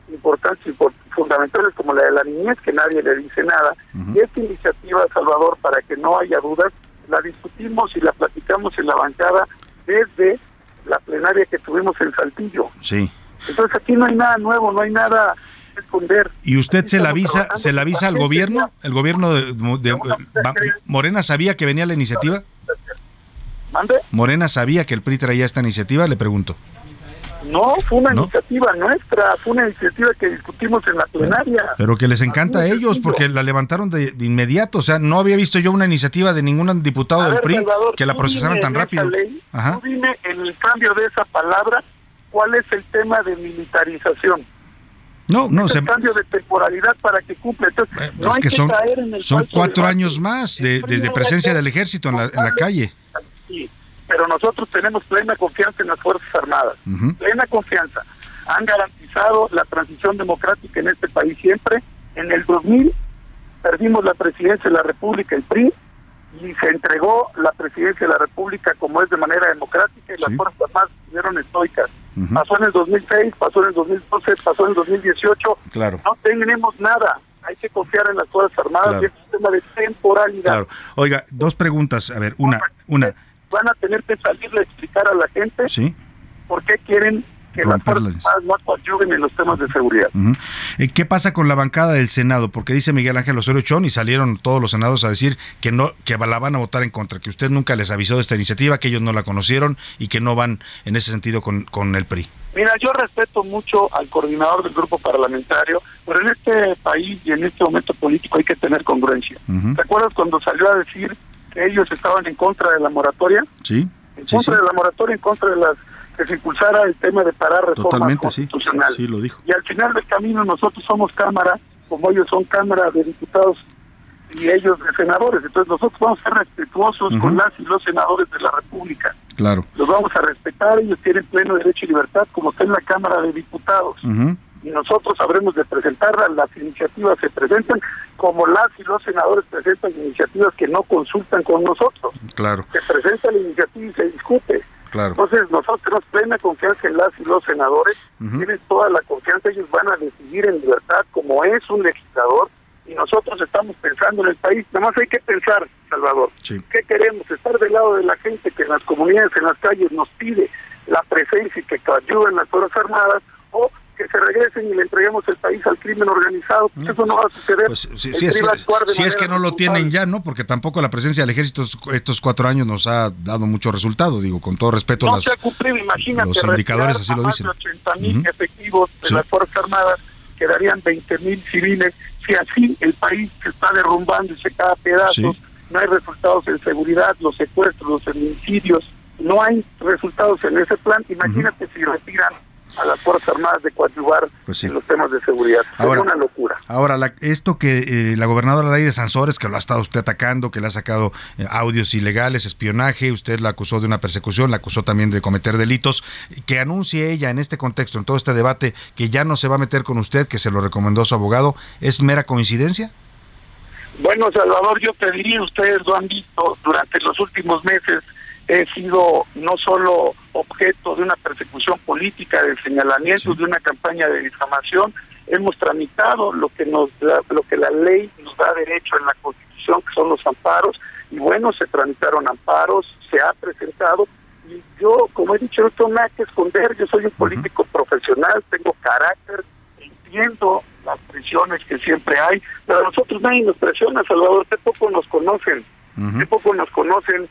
importantes y fundamentales como la de la niñez, que nadie le dice nada. Y esta iniciativa, Salvador, para que no haya dudas, la discutimos y la platicamos en la bancada desde la plenaria que tuvimos en Saltillo. Sí. Entonces aquí no hay nada nuevo, no hay nada que esconder. ¿Y usted se la avisa, se la avisa al gobierno? ¿El gobierno de, Morena sabía que venía la iniciativa? ¿Mande? ¿Morena sabía que el PRI traía esta iniciativa? Le pregunto. No, fue una iniciativa nuestra, fue una iniciativa que discutimos en la plenaria. Pero que les encanta a ellos porque la levantaron de, inmediato. O sea, no había visto yo una iniciativa de ningún diputado del PRI que la procesaran tan rápido. Ajá. Tú dime en el cambio de esa palabra cuál es el tema de militarización. No, no, se... cambio de temporalidad para que cumpla. Entonces, no hay que, son, caer en el son cuatro años más de, de, presencia del ejército en la, en la calle. Sí pero nosotros tenemos plena confianza en las Fuerzas Armadas, plena confianza. Han garantizado la transición democrática en este país siempre. En el 2000 perdimos la presidencia de la República, el PRI, y se entregó la presidencia de la República como es de manera democrática y las Fuerzas Armadas estuvieron estoicas. Pasó en el 2006, pasó en el 2012, pasó en el 2018. Claro. No tenemos nada hay que confiar en las Fuerzas Armadas y es un tema de temporalidad. Claro. Oiga, dos preguntas. A ver, una, una van a tener que salir a explicar a la gente por qué quieren que las fuerzas no ayuden en los temas de seguridad. Eh, ¿Qué pasa con la bancada del Senado? Porque dice Miguel Ángel Osorio Chón y salieron todos los senados a decir que no que la van a votar en contra, que usted nunca les avisó de esta iniciativa, que ellos no la conocieron y que no van en ese sentido con, con el PRI. Mira, yo respeto mucho al coordinador del grupo parlamentario, pero en este país y en este momento político hay que tener congruencia. ¿Te acuerdas cuando salió a decir ellos estaban en contra de la moratoria? Sí. En contra de la moratoria, en contra de las que se impulsara el tema de parar reforma Totalmente, constitucional. Sí, sí, lo dijo. Y al final del camino nosotros somos Cámara, como ellos son Cámara de Diputados y ellos de senadores. Entonces nosotros vamos a ser respetuosos con las y los senadores de la República. Claro. Los vamos a respetar, ellos tienen pleno derecho y libertad, como está en la Cámara de Diputados. Y nosotros habremos de presentarlas, las iniciativas se presentan como las y los senadores presentan iniciativas que no consultan con nosotros. Claro. Se presenta la iniciativa y se discute. Claro. Entonces nosotros tenemos plena confianza en las y los senadores, tienen toda la confianza, ellos van a decidir en libertad como es un legislador y nosotros estamos pensando en el país. Nada más hay que pensar, Salvador, ¿qué queremos? Estar del lado de la gente que en las comunidades, en las calles nos pide la presencia y que ayuden las Fuerzas Armadas o que se regresen y le entreguemos el país al crimen organizado. Pues eso no va a suceder. Pues, si, es, si que no lo tienen ya, ¿no? Porque tampoco la presencia del ejército estos, cuatro años nos ha dado mucho resultado, digo, con todo respeto no las, se ha cumplido, imagínate, los indicadores así lo dicen. de 80 mil Ujú. efectivos de Sí. las Fuerzas Armadas, quedarían 20 mil civiles. Si así el país se está derrumbando y se cae a pedazos, Sí. no hay resultados en seguridad, los secuestros, los feminicidios, no hay resultados en ese plan. Imagínate si retiran a las Fuerzas Armadas de coadyuvar Pues sí. en los temas de seguridad. Ahora- es una locura. Ahora, la- esto que eh, la gobernadora Ley de Sansores, que lo ha estado usted atacando, que le ha sacado eh, audios ilegales, espionaje, usted la acusó de una persecución, la acusó también de cometer delitos, que anuncie ella en este contexto, en todo este debate, que ya no se va a meter con usted, que se lo recomendó su abogado, ¿es mera coincidencia? Bueno, Salvador, yo te diría, ustedes lo han visto, durante los últimos meses he sido no solo objeto de una persecución política, de señalamientos, de una campaña de difamación, hemos tramitado lo que nos da- lo que la ley nos da derecho en la Constitución, que son los amparos, y bueno, se tramitaron amparos, se ha presentado, y yo, como he dicho, no tengo nada que esconder, yo soy un político profesional, tengo carácter, entiendo las presiones que siempre hay, pero a nosotros nadie nos presiona, Salvador, que poco nos conocen, que poco nos conocen,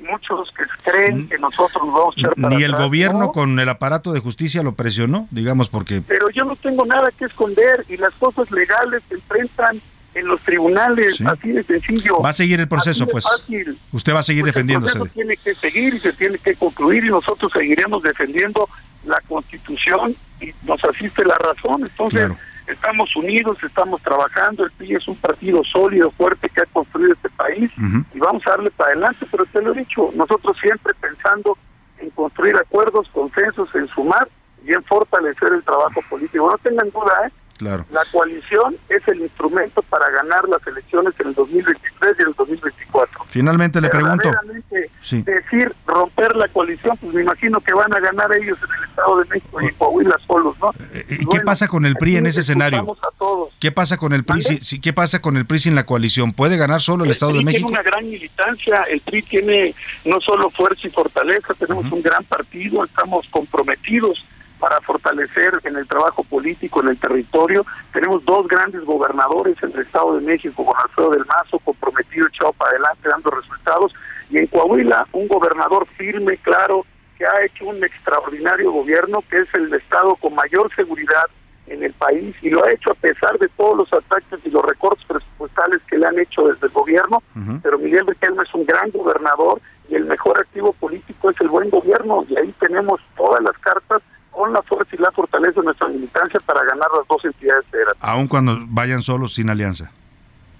muchos que creen que nosotros nos vamos a echar para Ni el atrás, gobierno ¿no? con el aparato de justicia lo presionó, digamos, porque... Pero yo no tengo nada que esconder y las cosas legales se enfrentan en los tribunales, Sí. así de sencillo. Va a seguir el proceso, pues. fácil. Usted va a seguir Pues defendiéndose. El proceso tiene que seguir y se tiene que concluir y nosotros seguiremos defendiendo la Constitución y nos asiste la razón. Entonces, Claro. Estamos unidos, estamos trabajando. El PRI es un partido sólido, fuerte que ha construido este país y vamos a darle para adelante. Pero te lo he dicho, nosotros siempre pensando en construir acuerdos, consensos, en sumar y en fortalecer el trabajo político. No tengan duda, ¿eh? Claro. La coalición es el instrumento para ganar las elecciones en el 2023 y en el 2024. Finalmente le pregunto. Sí. decir romper la coalición, pues me imagino que van a ganar ellos en el Estado de México y en Coahuila solos, ¿no? ¿Y qué pasa con el PRI en ese escenario? a todos. ¿Qué pasa con el PRI? si- si- ¿Qué pasa con el PRI sin la coalición? ¿Puede ganar solo el, Estado de PRI México? tiene una gran militancia, el PRI tiene no solo fuerza y fortaleza, tenemos un gran partido, estamos comprometidos para fortalecer en el trabajo político, en el territorio. Tenemos dos grandes gobernadores en el Estado de México, con Alfredo del Mazo, comprometido, echado para adelante, dando resultados, y en Coahuila un gobernador firme, claro, que ha hecho un extraordinario gobierno, que es el Estado con mayor seguridad en el país y lo ha hecho a pesar de todos los ataques y los recortes presupuestales que le han hecho desde el gobierno, pero Miguel Riquelme es un gran gobernador y el mejor activo político es el buen gobierno y ahí tenemos todas las cartas con la fuerza y la fortaleza de nuestra militancia para ganar las dos entidades federales. Aun cuando vayan solos sin alianza.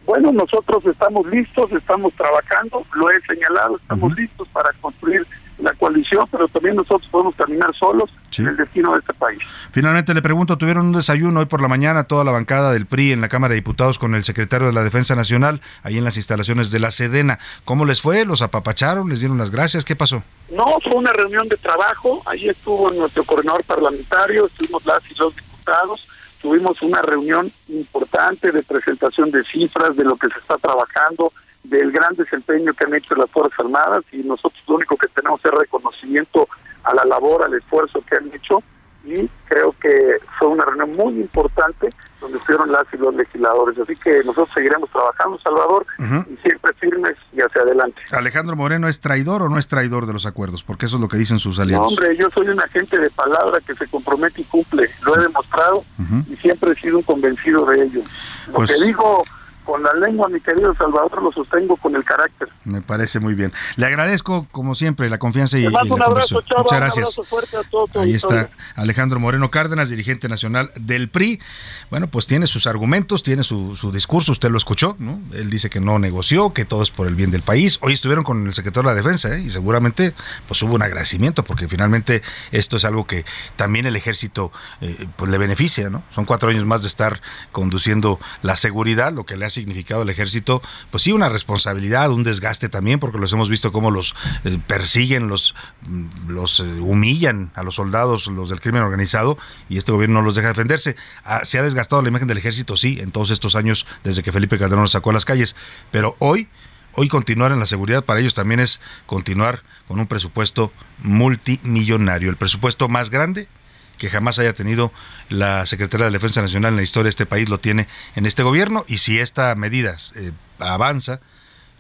Bueno, nosotros estamos listos, estamos trabajando, lo he señalado, estamos listos para construir la coalición, pero también nosotros podemos caminar solos en el destino de este país. Finalmente le pregunto, tuvieron un desayuno hoy por la mañana toda la bancada del PRI en la Cámara de Diputados con el secretario de la Defensa Nacional, ahí en las instalaciones de la Sedena. ¿Cómo les fue? ¿Los apapacharon? ¿Les dieron las gracias? ¿Qué pasó? No, fue una reunión de trabajo, ahí estuvo nuestro coordinador parlamentario, estuvimos las y los diputados, tuvimos una reunión importante de presentación de cifras, de lo que se está trabajando, del gran desempeño que han hecho las Fuerzas Armadas y nosotros lo único que tenemos es reconocimiento a la labor, al esfuerzo que han hecho y creo que fue una reunión muy importante donde estuvieron las y los legisladores. Así que nosotros seguiremos trabajando, Salvador, y siempre firmes y hacia adelante. ¿Alejandro Moreno es traidor o no es traidor de los acuerdos? Porque eso es lo que dicen sus aliados. No, hombre, yo soy un agente de palabra que se compromete y cumple. Lo he demostrado y siempre he sido un convencido de ello. Lo pues que digo con la lengua, mi querido Salvador, lo sostengo con el carácter. Me parece muy bien. Le agradezco, como siempre, la confianza y, un abrazo, Muchas gracias. Un fuerte a todos. Ahí está Alejandro Moreno Cárdenas, dirigente nacional del PRI. Bueno, pues tiene sus argumentos, tiene su, discurso, usted lo escuchó, ¿no? Él dice que no negoció, que todo es por el bien del país. Hoy estuvieron con el secretario de la Defensa ¿eh? y seguramente pues hubo un agradecimiento porque finalmente esto es algo que también el ejército eh, pues le beneficia, ¿no? Son cuatro años más de estar conduciendo la seguridad, lo que le significado el ejército, pues sí, una responsabilidad, un desgaste también, porque los hemos visto cómo los eh, persiguen, los, mm, los eh, humillan a los soldados, los del crimen organizado, y este gobierno no los deja defenderse. Ah, ¿Se ha desgastado la imagen del ejército? Sí, en todos estos años desde que Felipe Calderón lo sacó a las calles, pero hoy hoy continuar en la seguridad para ellos también es continuar con un presupuesto multimillonario, el presupuesto más grande que jamás haya tenido la Secretaría de Defensa Nacional en la historia de este país, lo tiene en este gobierno y si esta medida eh, avanza,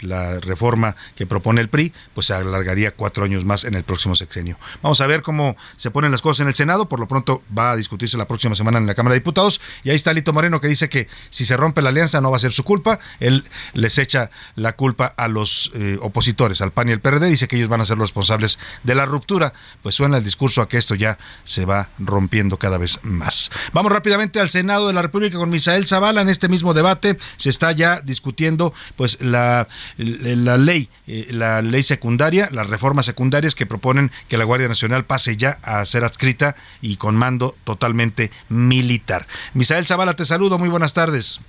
la reforma que propone el PRI, pues se alargaría cuatro años más en el próximo sexenio. Vamos a ver cómo se ponen las cosas en el Senado. Por lo pronto va a discutirse la próxima semana en la Cámara de Diputados. Y ahí está Lito Moreno que dice que si se rompe la alianza no va a ser su culpa. Él les echa la culpa a los eh, opositores, al PAN y al PRD. Dice que ellos van a ser los responsables de la ruptura. Pues suena el discurso a que esto ya se va rompiendo cada vez más. Vamos rápidamente al Senado de la República con Misael Zavala. En este mismo debate se está ya discutiendo pues la la ley, eh, la ley secundaria, las reformas secundarias que proponen que la Guardia Nacional pase ya a ser adscrita y con mando totalmente militar. Misael Zavala, te saludo, muy buenas tardes.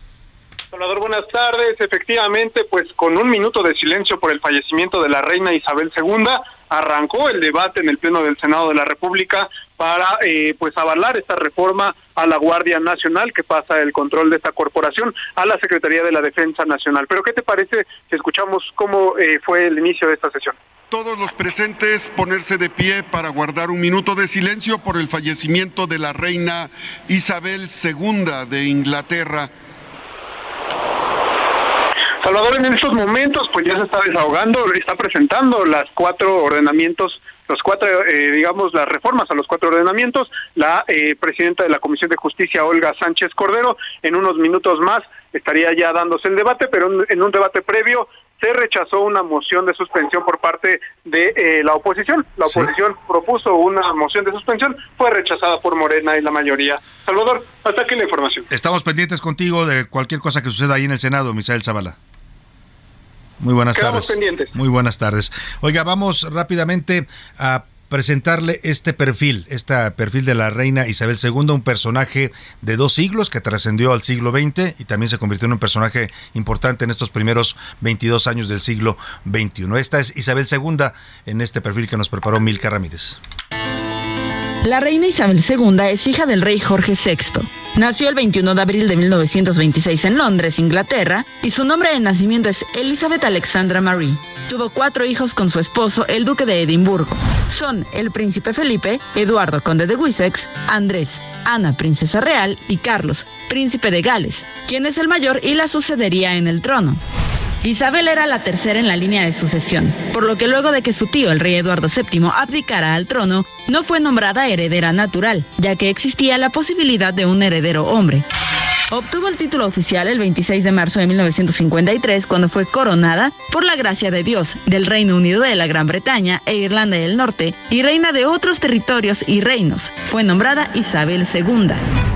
Salvador, buenas tardes. Efectivamente, pues con un minuto de silencio por el fallecimiento de la reina Isabel II, arrancó el debate en el Pleno del Senado de la República para eh, pues avalar esta reforma a la Guardia Nacional que pasa el control de esta corporación a la Secretaría de la Defensa Nacional. Pero ¿qué te parece si escuchamos cómo eh, fue el inicio de esta sesión? Todos los presentes ponerse de pie para guardar un minuto de silencio por el fallecimiento de la reina Isabel II de Inglaterra. Salvador en estos momentos pues ya se está desahogando, está presentando las cuatro ordenamientos los cuatro, eh, digamos, las reformas a los cuatro ordenamientos. La eh, presidenta de la Comisión de Justicia, Olga Sánchez Cordero, en unos minutos más estaría ya dándose el debate, pero en un debate previo se rechazó una moción de suspensión por parte de eh, la oposición. La oposición propuso una moción de suspensión, fue rechazada por Morena y la mayoría. Salvador, hasta aquí la información. Estamos pendientes contigo de cualquier cosa que suceda ahí en el Senado, Misael Zavala. Muy buenas tardes. pendientes. Muy buenas tardes. Oiga, vamos rápidamente a presentarle este perfil, este perfil de la reina Isabel II, un personaje de dos siglos que trascendió al siglo XX y también se convirtió en un personaje importante en estos primeros 22 años del siglo XXI. Esta es Isabel II en este perfil que nos preparó Milka Ramírez. La reina Isabel II es hija del rey Jorge VI. Nació el 21 de abril de 1926 en Londres, Inglaterra, y su nombre de nacimiento es Elizabeth Alexandra Marie. Tuvo cuatro hijos con su esposo, el duque de Edimburgo. Son el príncipe Felipe, Eduardo, conde de Wessex, Andrés, Ana, princesa real, y Carlos, príncipe de Gales, quien es el mayor y la sucedería en el trono. Isabel era la tercera en la línea de sucesión, por lo que luego de que su tío, el rey Eduardo VII, abdicara al trono, no fue nombrada heredera natural, ya que existía la posibilidad de un heredero hombre. Obtuvo el título oficial el 26 de marzo de 1953 cuando fue coronada por la gracia de Dios del Reino Unido de la Gran Bretaña e Irlanda del Norte y reina de otros territorios y reinos. Fue nombrada Isabel II.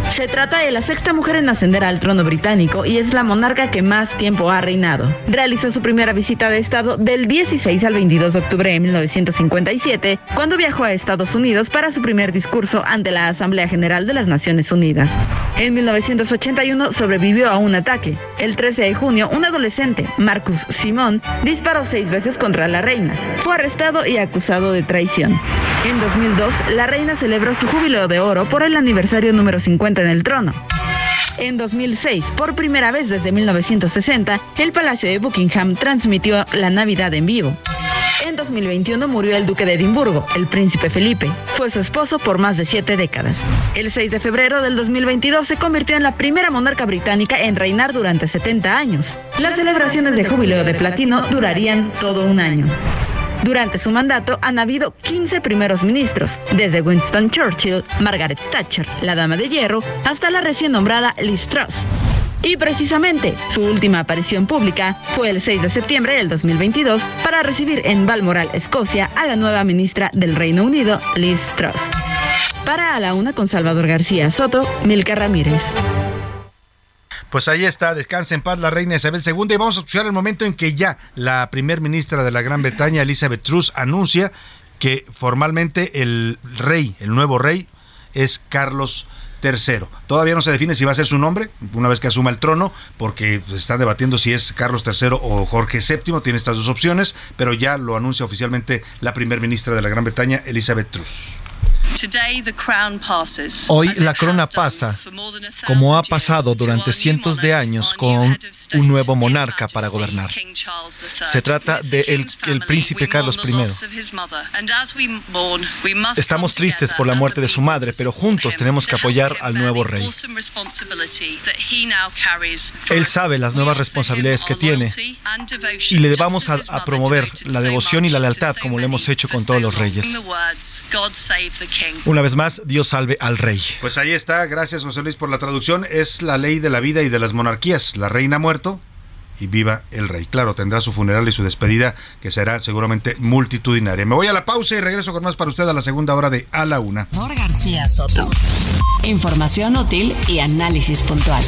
Se trata de la sexta mujer en ascender al trono británico y es la monarca que más tiempo ha reinado. Realizó su primera visita de Estado del 16 al 22 de octubre de 1957, cuando viajó a Estados Unidos para su primer discurso ante la Asamblea General de las Naciones Unidas. En 1981 sobrevivió a un ataque. El 13 de junio, un adolescente, Marcus Simón, disparó seis veces contra la reina. Fue arrestado y acusado de traición. En 2002, la reina celebró su júbilo de oro por el aniversario número 50 en el trono. En 2006, por primera vez desde 1960, el Palacio de Buckingham transmitió la Navidad en vivo. En 2021 murió el duque de Edimburgo, el príncipe Felipe. Fue su esposo por más de siete décadas. El 6 de febrero del 2022 se convirtió en la primera monarca británica en reinar durante 70 años. Las celebraciones de jubileo de platino durarían todo un año. Durante su mandato han habido 15 primeros ministros, desde Winston Churchill, Margaret Thatcher, la Dama de Hierro, hasta la recién nombrada Liz Truss. Y precisamente, su última aparición pública fue el 6 de septiembre del 2022 para recibir en Balmoral, Escocia, a la nueva ministra del Reino Unido, Liz Truss. Para a la una con Salvador García Soto, Milka Ramírez. Pues ahí está, descansa en paz la reina Isabel II y vamos a escuchar el momento en que ya la primer ministra de la Gran Bretaña, Elizabeth Truss, anuncia que formalmente el rey, el nuevo rey, es Carlos III. Todavía no se define si va a ser su nombre una vez que asuma el trono, porque están debatiendo si es Carlos III o Jorge VII, tiene estas dos opciones, pero ya lo anuncia oficialmente la primer ministra de la Gran Bretaña, Elizabeth Truss. Hoy la corona pasa, como ha pasado durante cientos de años, con un nuevo monarca para gobernar. Se trata del el príncipe Carlos I. Estamos tristes por la muerte de su madre, pero juntos tenemos que apoyar al nuevo rey. Él sabe las nuevas responsabilidades que tiene y le vamos a, a promover la devoción y la lealtad como lo hemos hecho con todos los reyes. Una vez más, Dios salve al rey. Pues ahí está, gracias José Luis por la traducción. Es la ley de la vida y de las monarquías. La reina ha muerto y viva el rey. Claro, tendrá su funeral y su despedida, que será seguramente multitudinaria. Me voy a la pausa y regreso con más para usted a la segunda hora de A la Una. García Soto. Información útil y análisis puntual.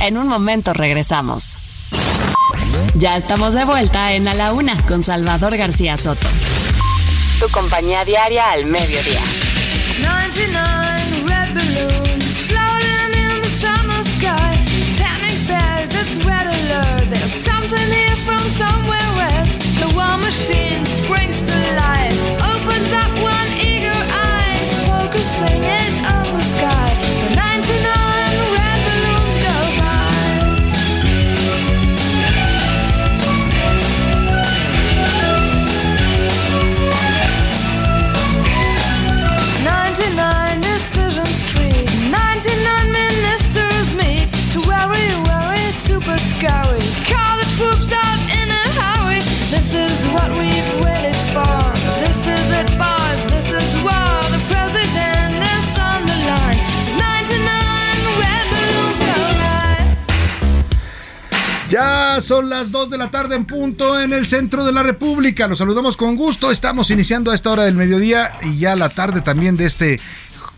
En un momento regresamos. Ya estamos de vuelta en A la Una con Salvador García Soto tu compañía diaria al mediodía. 99 red balloons floating in the summer sky. Panic bells, it's red alert. There's something here from somewhere else. The war machine springs to life, Ya son las 2 de la tarde en punto en el centro de la República. Los saludamos con gusto. Estamos iniciando a esta hora del mediodía y ya la tarde también de este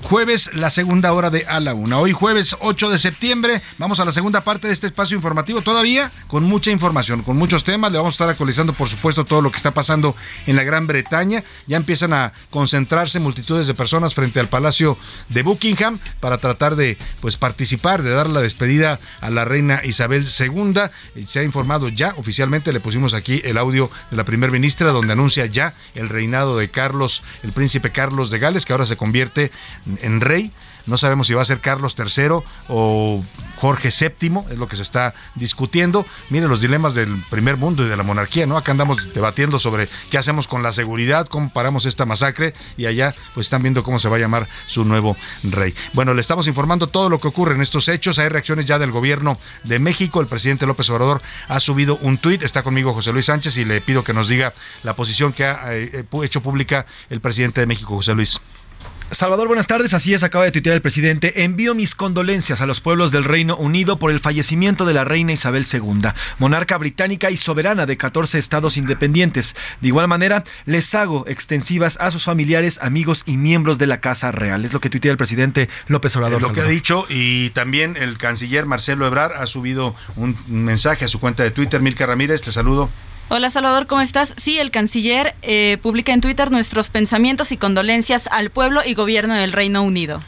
Jueves, la segunda hora de A la Una. Hoy jueves 8 de septiembre, vamos a la segunda parte de este espacio informativo, todavía con mucha información, con muchos temas. Le vamos a estar actualizando, por supuesto, todo lo que está pasando en la Gran Bretaña. Ya empiezan a concentrarse multitudes de personas frente al Palacio de Buckingham para tratar de pues, participar, de dar la despedida a la reina Isabel II. Se ha informado ya oficialmente, le pusimos aquí el audio de la primer ministra, donde anuncia ya el reinado de Carlos, el príncipe Carlos de Gales, que ahora se convierte en rey. No sabemos si va a ser Carlos III o Jorge VII, es lo que se está discutiendo. Miren los dilemas del primer mundo y de la monarquía, ¿no? Acá andamos debatiendo sobre qué hacemos con la seguridad, cómo paramos esta masacre y allá pues están viendo cómo se va a llamar su nuevo rey. Bueno, le estamos informando todo lo que ocurre en estos hechos. Hay reacciones ya del gobierno de México. El presidente López Obrador ha subido un tuit. Está conmigo José Luis Sánchez y le pido que nos diga la posición que ha eh, hecho pública el presidente de México, José Luis. Salvador, buenas tardes. Así es, acaba de tuitear el presidente. Envío mis condolencias a los pueblos del Reino Unido por el fallecimiento de la reina Isabel II, monarca británica y soberana de 14 estados independientes. De igual manera, les hago extensivas a sus familiares, amigos y miembros de la Casa Real. Es lo que tuitea el presidente López Obrador. Es lo que ha dicho y también el canciller Marcelo Ebrard ha subido un mensaje a su cuenta de Twitter. Milka Ramírez, te saludo. Hola Salvador, ¿cómo estás? Sí, el canciller eh, publica en Twitter nuestros pensamientos y condolencias al pueblo y gobierno del Reino Unido.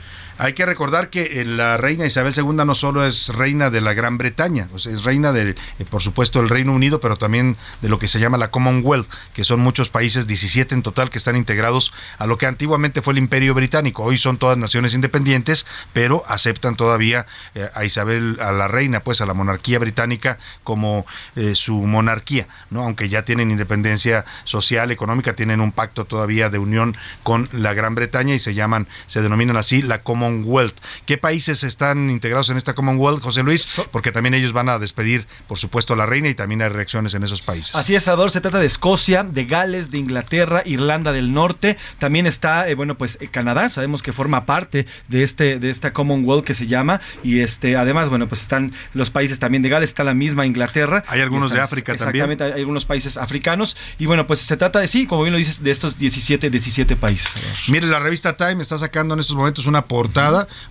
Hay que recordar que eh, la reina Isabel II no solo es reina de la Gran Bretaña, es reina de, eh, por supuesto, el Reino Unido, pero también de lo que se llama la Commonwealth, que son muchos países, 17 en total, que están integrados a lo que antiguamente fue el Imperio Británico. Hoy son todas naciones independientes, pero aceptan todavía eh, a Isabel, a la reina, pues a la monarquía británica como su monarquía, ¿no? Aunque ya tienen independencia social, económica, tienen un pacto todavía de unión con la Gran Bretaña y se llaman, se denominan así la Commonwealth Commonwealth. ¿Qué países están integrados en esta Commonwealth, José Luis? Porque también ellos van a despedir, por supuesto, a la reina y también hay reacciones en esos países. Así es, Ador, se trata de Escocia, de Gales, de Inglaterra, Irlanda del Norte, también está, eh, bueno, pues eh, Canadá, sabemos que forma parte de este de esta Commonwealth que se llama y este además, bueno, pues están los países también de Gales, está la misma Inglaterra. Hay algunos de África también. Exactamente, hay algunos países africanos y bueno, pues se trata de sí, como bien lo dices, de estos 17 17 países. Mire, la revista Time está sacando en estos momentos una portada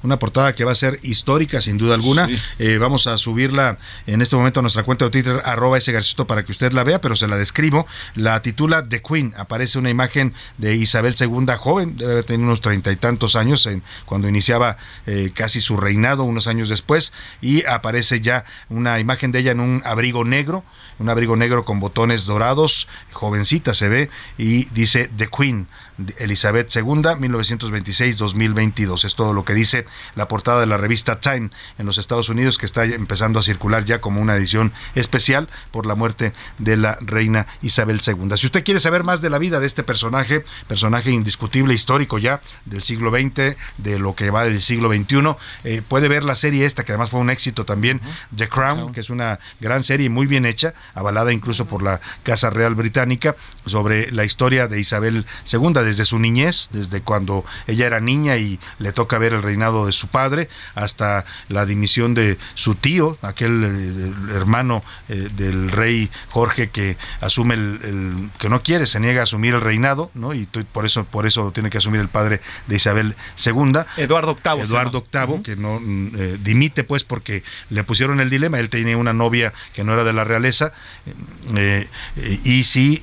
una portada que va a ser histórica sin duda alguna. Eh, vamos a subirla en este momento a nuestra cuenta de Twitter, arroba ese garcito para que usted la vea, pero se la describo. La titula The Queen. Aparece una imagen de Isabel II joven, debe haber tenido unos treinta y tantos años en, cuando iniciaba eh, casi su reinado, unos años después, y aparece ya una imagen de ella en un abrigo negro, un abrigo negro con botones dorados, jovencita se ve, y dice The Queen. Elizabeth II, 1926-2022. Es todo lo que dice la portada de la revista Time en los Estados Unidos, que está empezando a circular ya como una edición especial por la muerte de la reina Isabel II. Si usted quiere saber más de la vida de este personaje, personaje indiscutible, histórico ya del siglo XX, de lo que va del siglo XXI, eh, puede ver la serie esta, que además fue un éxito también, The Crown, que es una gran serie muy bien hecha, avalada incluso por la Casa Real Británica, sobre la historia de Isabel II desde su niñez, desde cuando ella era niña y le toca ver el reinado de su padre, hasta la dimisión de su tío, aquel eh, hermano eh, del rey Jorge que asume el, que no quiere, se niega a asumir el reinado, ¿no? Y por eso por eso lo tiene que asumir el padre de Isabel II, Eduardo VIII. Eduardo VIII, que no mm, eh, dimite pues porque le pusieron el dilema, él tenía una novia que no era de la realeza y sí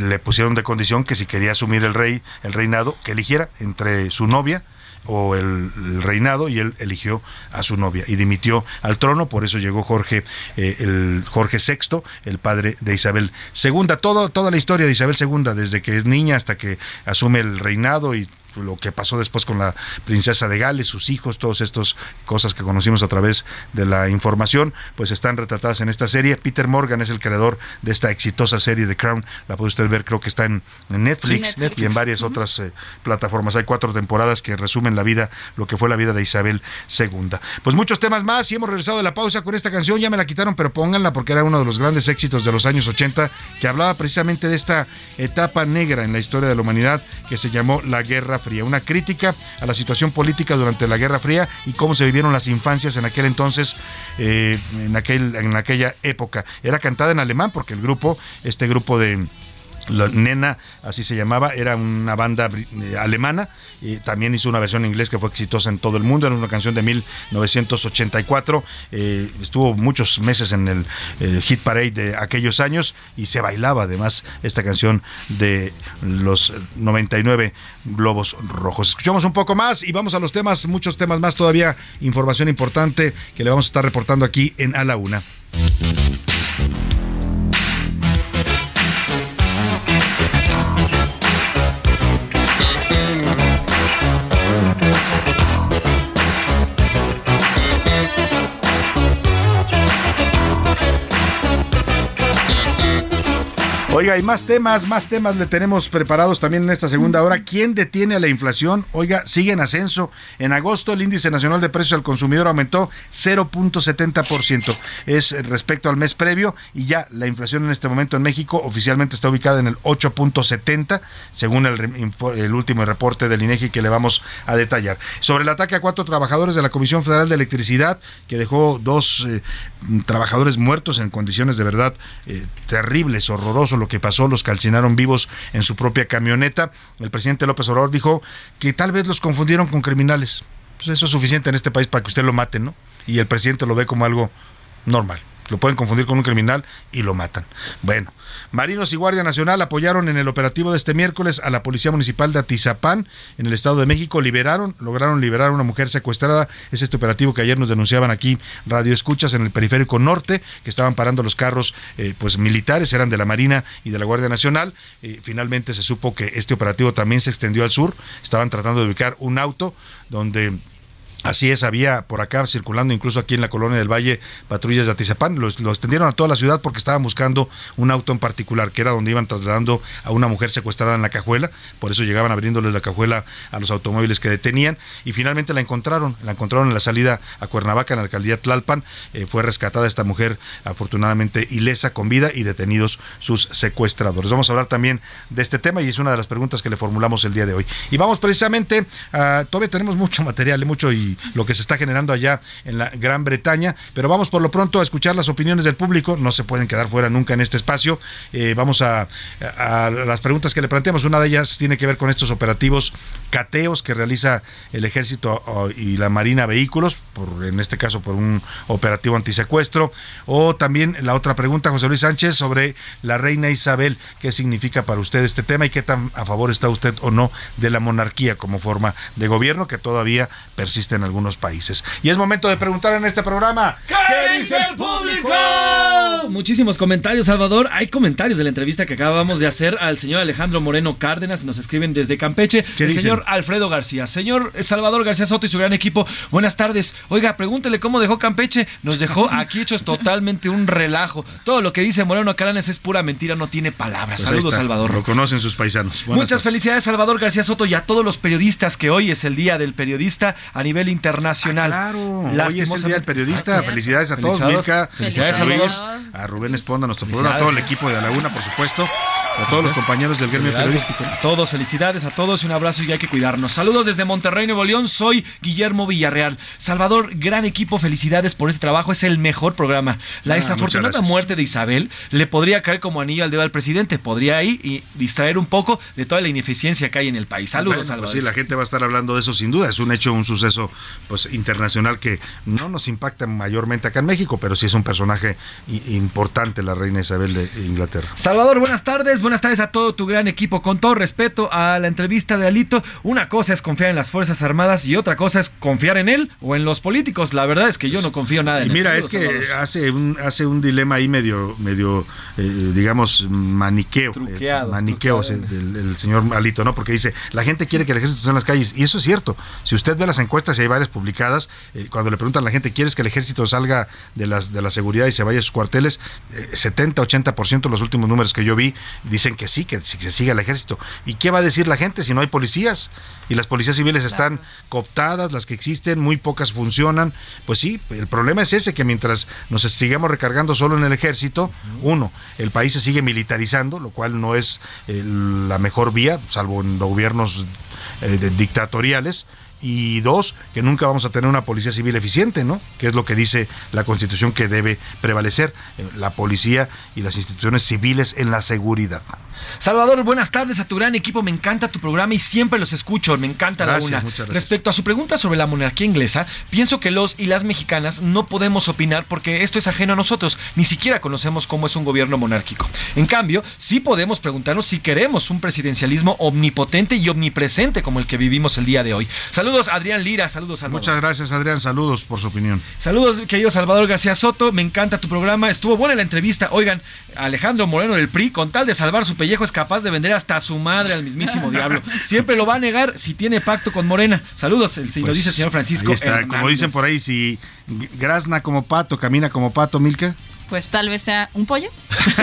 le pusieron de condición que si quería asumir el rey, el reinado, que eligiera entre su novia o el, reinado y él eligió a su novia y dimitió al trono, por eso llegó Jorge, eh, el Jorge VI, el padre de Isabel II. Todo, toda la historia de Isabel II, desde que es niña hasta que asume el reinado y lo que pasó después con la princesa de Gales, sus hijos, todas estas cosas que conocimos a través de la información, pues están retratadas en esta serie. Peter Morgan es el creador de esta exitosa serie de Crown, la puede usted ver, creo que está en Netflix, y en varias otras eh, plataformas. Hay cuatro temporadas que resumen la vida, lo que fue la vida de Isabel II. Pues muchos temas más y hemos regresado de la pausa con esta canción, ya me la quitaron, pero pónganla porque era uno de los grandes éxitos de los años 80 que hablaba precisamente de esta etapa negra en la historia de la humanidad que se llamó la Guerra Fría, una crítica a la situación política durante la Guerra Fría y cómo se vivieron las infancias en aquel entonces, eh, en, aquel, en aquella época. Era cantada en alemán porque el grupo, este grupo de la Nena, así se llamaba, era una banda eh, alemana y también hizo una versión en inglés que fue exitosa en todo el mundo, era una canción de 1984, eh, estuvo muchos meses en el eh, hit parade de aquellos años y se bailaba además esta canción de los 99 globos rojos. Escuchamos un poco más y vamos a los temas, muchos temas más todavía, información importante que le vamos a estar reportando aquí en A la Una. Oiga, hay más temas, más temas le tenemos preparados también en esta segunda hora. ¿Quién detiene a la inflación? Oiga, sigue en ascenso. En agosto el índice nacional de precios al consumidor aumentó 0.70%. Es respecto al mes previo y ya la inflación en este momento en México oficialmente está ubicada en el 8.70, según el, último reporte del INEGI que le vamos a detallar. Sobre el ataque a cuatro trabajadores de la Comisión Federal de Electricidad, que dejó dos eh, trabajadores muertos en condiciones de verdad eh, terribles, horrorosos lo que pasó, los calcinaron vivos en su propia camioneta. El presidente López Obrador dijo que tal vez los confundieron con criminales. Pues eso es suficiente en este país para que usted lo mate, ¿no? Y el presidente lo ve como algo normal lo pueden confundir con un criminal y lo matan. Bueno, Marinos y Guardia Nacional apoyaron en el operativo de este miércoles a la Policía Municipal de Atizapán, en el Estado de México. Liberaron, lograron liberar a una mujer secuestrada. Es este operativo que ayer nos denunciaban aquí, Radio Escuchas, en el periférico norte, que estaban parando los carros eh, pues militares, eran de la Marina y de la Guardia Nacional. Eh, finalmente se supo que este operativo también se extendió al sur. Estaban tratando de ubicar un auto donde Así es, había por acá circulando, incluso aquí en la colonia del Valle, patrullas de Atizapán. Lo, extendieron a toda la ciudad porque estaban buscando un auto en particular, que era donde iban trasladando a una mujer secuestrada en la cajuela. Por eso llegaban abriéndoles la cajuela a los automóviles que detenían. Y finalmente la encontraron. La encontraron en la salida a Cuernavaca, en la alcaldía Tlalpan. Eh, fue rescatada esta mujer, afortunadamente ilesa, con vida y detenidos sus secuestradores. Vamos a hablar también de este tema y es una de las preguntas que le formulamos el día de hoy. Y vamos precisamente, a, todavía tenemos mucho material, mucho y lo que se está generando allá en la Gran Bretaña. Pero vamos por lo pronto a escuchar las opiniones del público. No se pueden quedar fuera nunca en este espacio. Eh, vamos a, las preguntas que le planteamos. Una de ellas tiene que ver con estos operativos cateos que realiza el ejército y la marina vehículos, por, en este caso por un operativo antisecuestro. O también la otra pregunta, José Luis Sánchez, sobre la reina Isabel. ¿Qué significa para usted este tema y qué tan a favor está usted o no de la monarquía como forma de gobierno que todavía persiste en algunos países. Y es momento de preguntar en este programa. ¿Qué, dice el público? Muchísimos comentarios, Salvador. Hay comentarios de la entrevista que acabamos de hacer al señor Alejandro Moreno Cárdenas. Nos escriben desde Campeche. el señor Alfredo García. Señor Salvador García Soto y su gran equipo. Buenas tardes. Oiga, pregúntele cómo dejó Campeche. Nos dejó aquí hechos totalmente un relajo. Todo lo que dice Moreno Cárdenas es pura mentira, no tiene palabras. Pues Saludos, Salvador. Lo conocen sus paisanos. Muchas felicidades, Salvador García Soto, y a todos los periodistas que hoy es el Día del Periodista a nivel internacional. Ah, claro, hoy es el Día del Periodista. Felicidades a todos, felicidades a Luis, a Rubén Esponda, nuestro programa, a todo el equipo de La Laguna, por supuesto. A todos los compañeros del gremio periodístico. A todos, felicidades a todos y un abrazo y hay que cuidarnos. Saludos desde Monterrey, Nuevo León. Soy Guillermo Villarreal. Salvador, gran equipo, felicidades por este trabajo. Es el mejor programa. La ah, desafortunada muerte de Isabel le podría caer como anillo al dedo al presidente. Podría ir y distraer un poco de toda la ineficiencia que hay en el país. Saludos, pues Salvador. sí, la gente va a estar hablando de eso sin duda. Es un hecho, un suceso pues internacional que no nos impacta mayormente acá en México, pero sí es un personaje importante la reina Isabel de Inglaterra. Salvador, buenas tardes. Buenas tardes a todo tu gran equipo. Con todo respeto a la entrevista de Alito, una cosa es confiar en las Fuerzas Armadas y otra cosa es confiar en él o en los políticos. La verdad es que yo no confío nada en Y mira, es que hace un, hace un dilema ahí medio, medio eh, digamos, maniqueo. Eh, maniqueo el, señor Alito, ¿no? Porque dice, la gente quiere que el ejército esté en las calles. Y eso es cierto. Si usted ve las encuestas, y hay varias publicadas, eh, cuando le preguntan a la gente, ¿quieres que el ejército salga de, las, de la seguridad y se vaya a sus cuarteles? 70, 80% los últimos números que yo vi dicen que sí, que, se siga el ejército. ¿Y qué va a decir la gente si no hay policías? Y las policías civiles están cooptadas, las que existen, muy pocas funcionan. Pues sí, el problema es ese, que mientras nos sigamos recargando solo en el ejército, uno, el país se sigue militarizando, lo cual no es eh, la mejor vía, salvo en gobiernos eh, dictatoriales y dos, que nunca vamos a tener una policía civil eficiente, ¿no? Que es lo que dice la Constitución que debe prevalecer, eh, la policía y las instituciones civiles en la seguridad. Salvador, buenas tardes a tu gran equipo. Me encanta tu programa y siempre los escucho. Me encanta la una. Respecto a su pregunta sobre la monarquía inglesa, pienso que los y las mexicanas no podemos opinar porque esto es ajeno a nosotros. Ni siquiera conocemos cómo es un gobierno monárquico. En cambio, sí podemos preguntarnos si queremos un presidencialismo omnipotente y omnipresente como el que vivimos el día de hoy. Saludos, Adrián Lira. Saludos, Salvador. Muchas gracias, Adrián. Saludos por su opinión. Saludos, querido Salvador García Soto. Me encanta tu programa. Estuvo buena la entrevista. Oigan, Alejandro Moreno del PRI, con tal de salvar su pellejo, es capaz de vender hasta a su madre al mismísimo diablo. Siempre lo va a negar si tiene pacto con Morena. Saludos, el, si lo pues, dice el señor Francisco. como dicen por ahí, si grazna como pato, camina como pato, Milka pues tal vez sea un pollo.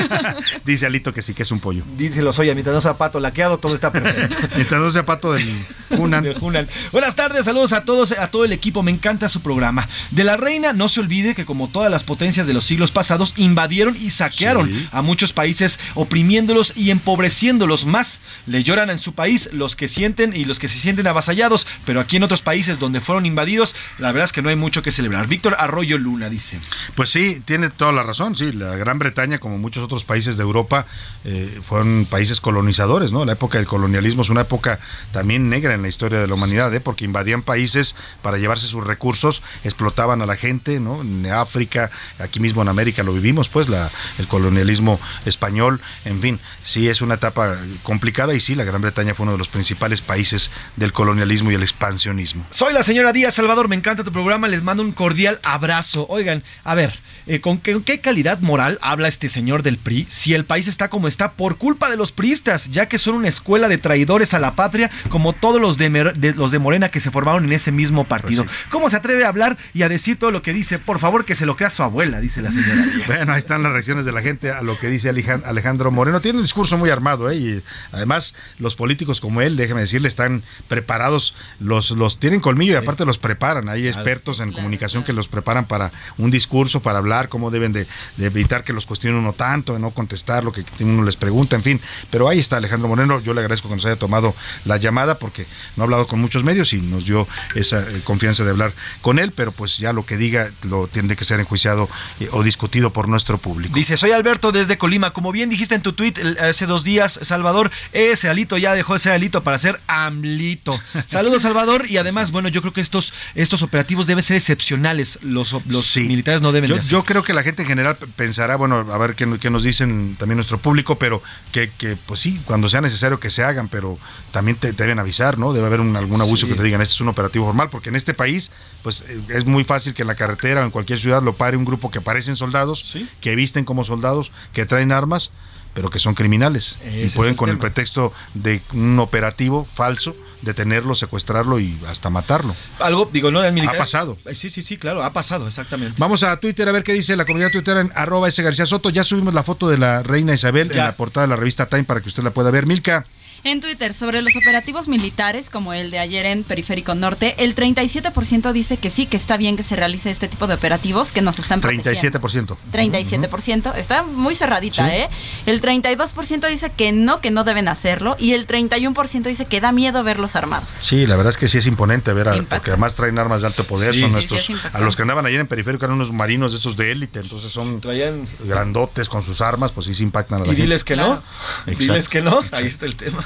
Dice Alito que sí que es un pollo. Díselo, oye, mientras no sea pato laqueado, todo está perfecto. mientras no sea pato del Hunan. Buenas tardes, saludos a todos, a todo el equipo, me encanta su programa. De la reina, no se olvide que como todas las potencias de los siglos pasados, invadieron y saquearon a muchos países, oprimiéndolos y empobreciéndolos más. Le lloran en su país los que sienten y los que se sienten avasallados, pero aquí en otros países donde fueron invadidos, la verdad es que no hay mucho que celebrar. Víctor Arroyo Luna dice. Pues sí, tiene toda la razón sí, la Gran Bretaña, como muchos otros países de Europa, eh, fueron países colonizadores, ¿no? La época del colonialismo es una época también negra en la historia de la humanidad, ¿eh? porque invadían países para llevarse sus recursos, explotaban a la gente, ¿no? En África, aquí mismo en América lo vivimos, pues, la, el colonialismo español, en fin, sí es una etapa complicada y sí, la Gran Bretaña fue uno de los principales países del colonialismo y el expansionismo. Soy la señora Díaz Salvador, me encanta tu programa, les mando un cordial abrazo. Oigan, a ver, eh, ¿con qué, qué, calidad moral habla este señor del PRI si el país está como está por culpa de los priistas, ya que son una escuela de traidores a la patria, como todos los de, los de Morena que se formaron en ese mismo partido? Pues ¿Cómo se atreve a hablar y a decir todo lo que dice? Por favor, que se lo crea su abuela, dice la señora. Bueno, ahí están las reacciones de la gente a lo que dice Alejandro Moreno. Tiene un discurso muy armado, ¿eh? Y además, los políticos como él, déjeme decirle, están preparados, los, los tienen colmillo y aparte los preparan. Hay expertos en comunicación que los preparan para un discurso, para hablar, cómo deben de, evitar que los cuestione uno tanto, de no contestar lo que uno les pregunta, en fin. Pero ahí está Alejandro Moreno. Yo le agradezco que nos haya tomado la llamada porque no ha hablado con muchos medios y nos dio esa eh, confianza de hablar con él, pero pues ya lo que diga lo tiene que ser enjuiciado eh, o discutido por nuestro público. Dice, soy Alberto desde Colima. Como bien dijiste en tu tweet hace dos días, Salvador, ese alito ya dejó de ser alito para ser amlito. Saludos, Salvador. Y además, bueno, yo creo que estos, estos operativos deben ser excepcionales. Los, los militares no deben yo, yo creo que la gente en general pensará, bueno, a ver qué, nos dicen también nuestro público, pero que, que, pues sí, cuando sea necesario que se hagan, pero también te, deben avisar, ¿no? Debe haber algún abuso que te digan, este es un operativo formal, porque en este país, pues eh, es muy fácil que en la carretera o en cualquier ciudad lo pare un grupo que parecen soldados, que visten como soldados, que traen armas, pero que son criminales. Y pueden con el pretexto de un operativo falso detenerlo, secuestrarlo y hasta matarlo. Algo, digo, no, Ha pasado. Eh, sí, sí, sí, claro, ha pasado, exactamente. Vamos a Twitter a ver qué dice la comunidad Twitter en arroba ese García Soto. Ya subimos la foto de la reina Isabel en la portada de la revista Time para que usted la pueda ver. Milka en Twitter sobre los operativos militares, como el de ayer en Periférico Norte, el 37% dice que sí, que está bien que se realice este tipo de operativos que nos están protegiendo. 37%. 37%. Está muy cerradita, ¿eh? El 32% dice que no, que no deben hacerlo. Y el 31% dice que da miedo verlos armados. Sí, la verdad es que sí es imponente ver, a, porque además traen armas de alto poder. son nuestros, a los que andaban ayer en Periférico eran unos marinos de esos de élite, entonces son traían grandotes con sus armas, pues sí se impactan a la y diles que no. Diles que no. Ahí está el tema.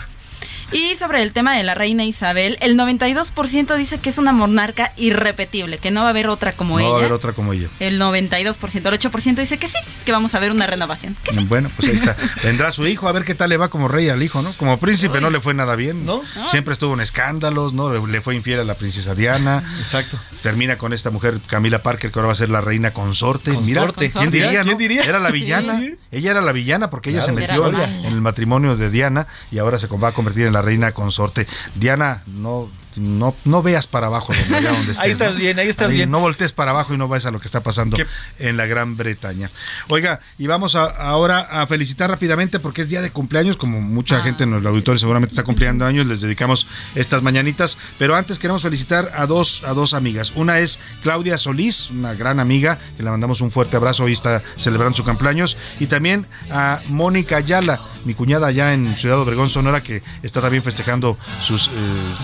Y sobre el tema de la reina Isabel, el 92% dice que es una monarca irrepetible, que no va a haber otra como ella. No va a haber otra como ella. El 92%, el 8% dice que sí, que vamos a ver una renovación. Bueno, pues ahí está. Vendrá su hijo a ver qué tal le va como rey al hijo, ¿no? Como príncipe no le fue nada bien. ¿No? Siempre estuvo en escándalos, ¿no? Le fue infiel a la princesa Diana. Exacto. Termina con esta mujer Camila Parker que ahora va a ser la reina consorte. consorte. Mira, ¿quién diría, ¿Quién diría? Era la villana. Ella era la villana porque ella se metió en el matrimonio de Diana y ahora se va a convertir en la reina consorte. Diana, no no, no veas para abajo donde, estés, ahí estás bien, ahí estás bien. No voltees para abajo y no vayas a lo que está pasando en la Gran Bretaña. Oiga, y vamos ahora a felicitar rápidamente porque es día de cumpleaños, como mucha ah. gente en el auditorio seguramente está cumpliendo años, les dedicamos estas mañanitas, pero antes queremos felicitar a dos, a dos amigas. Una es Claudia Solís, una gran amiga, que le mandamos un fuerte abrazo, hoy está celebrando su cumpleaños, y también a Mónica Ayala, mi cuñada allá en Ciudad Obregón, Sonora, que está también festejando sus, eh,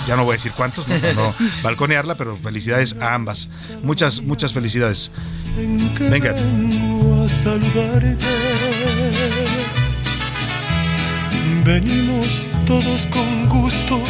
ya no voy a decir cuántos, no, balconearla, pero felicidades a ambas. Muchas, muchas felicidades. Venga. Venimos todos con gusto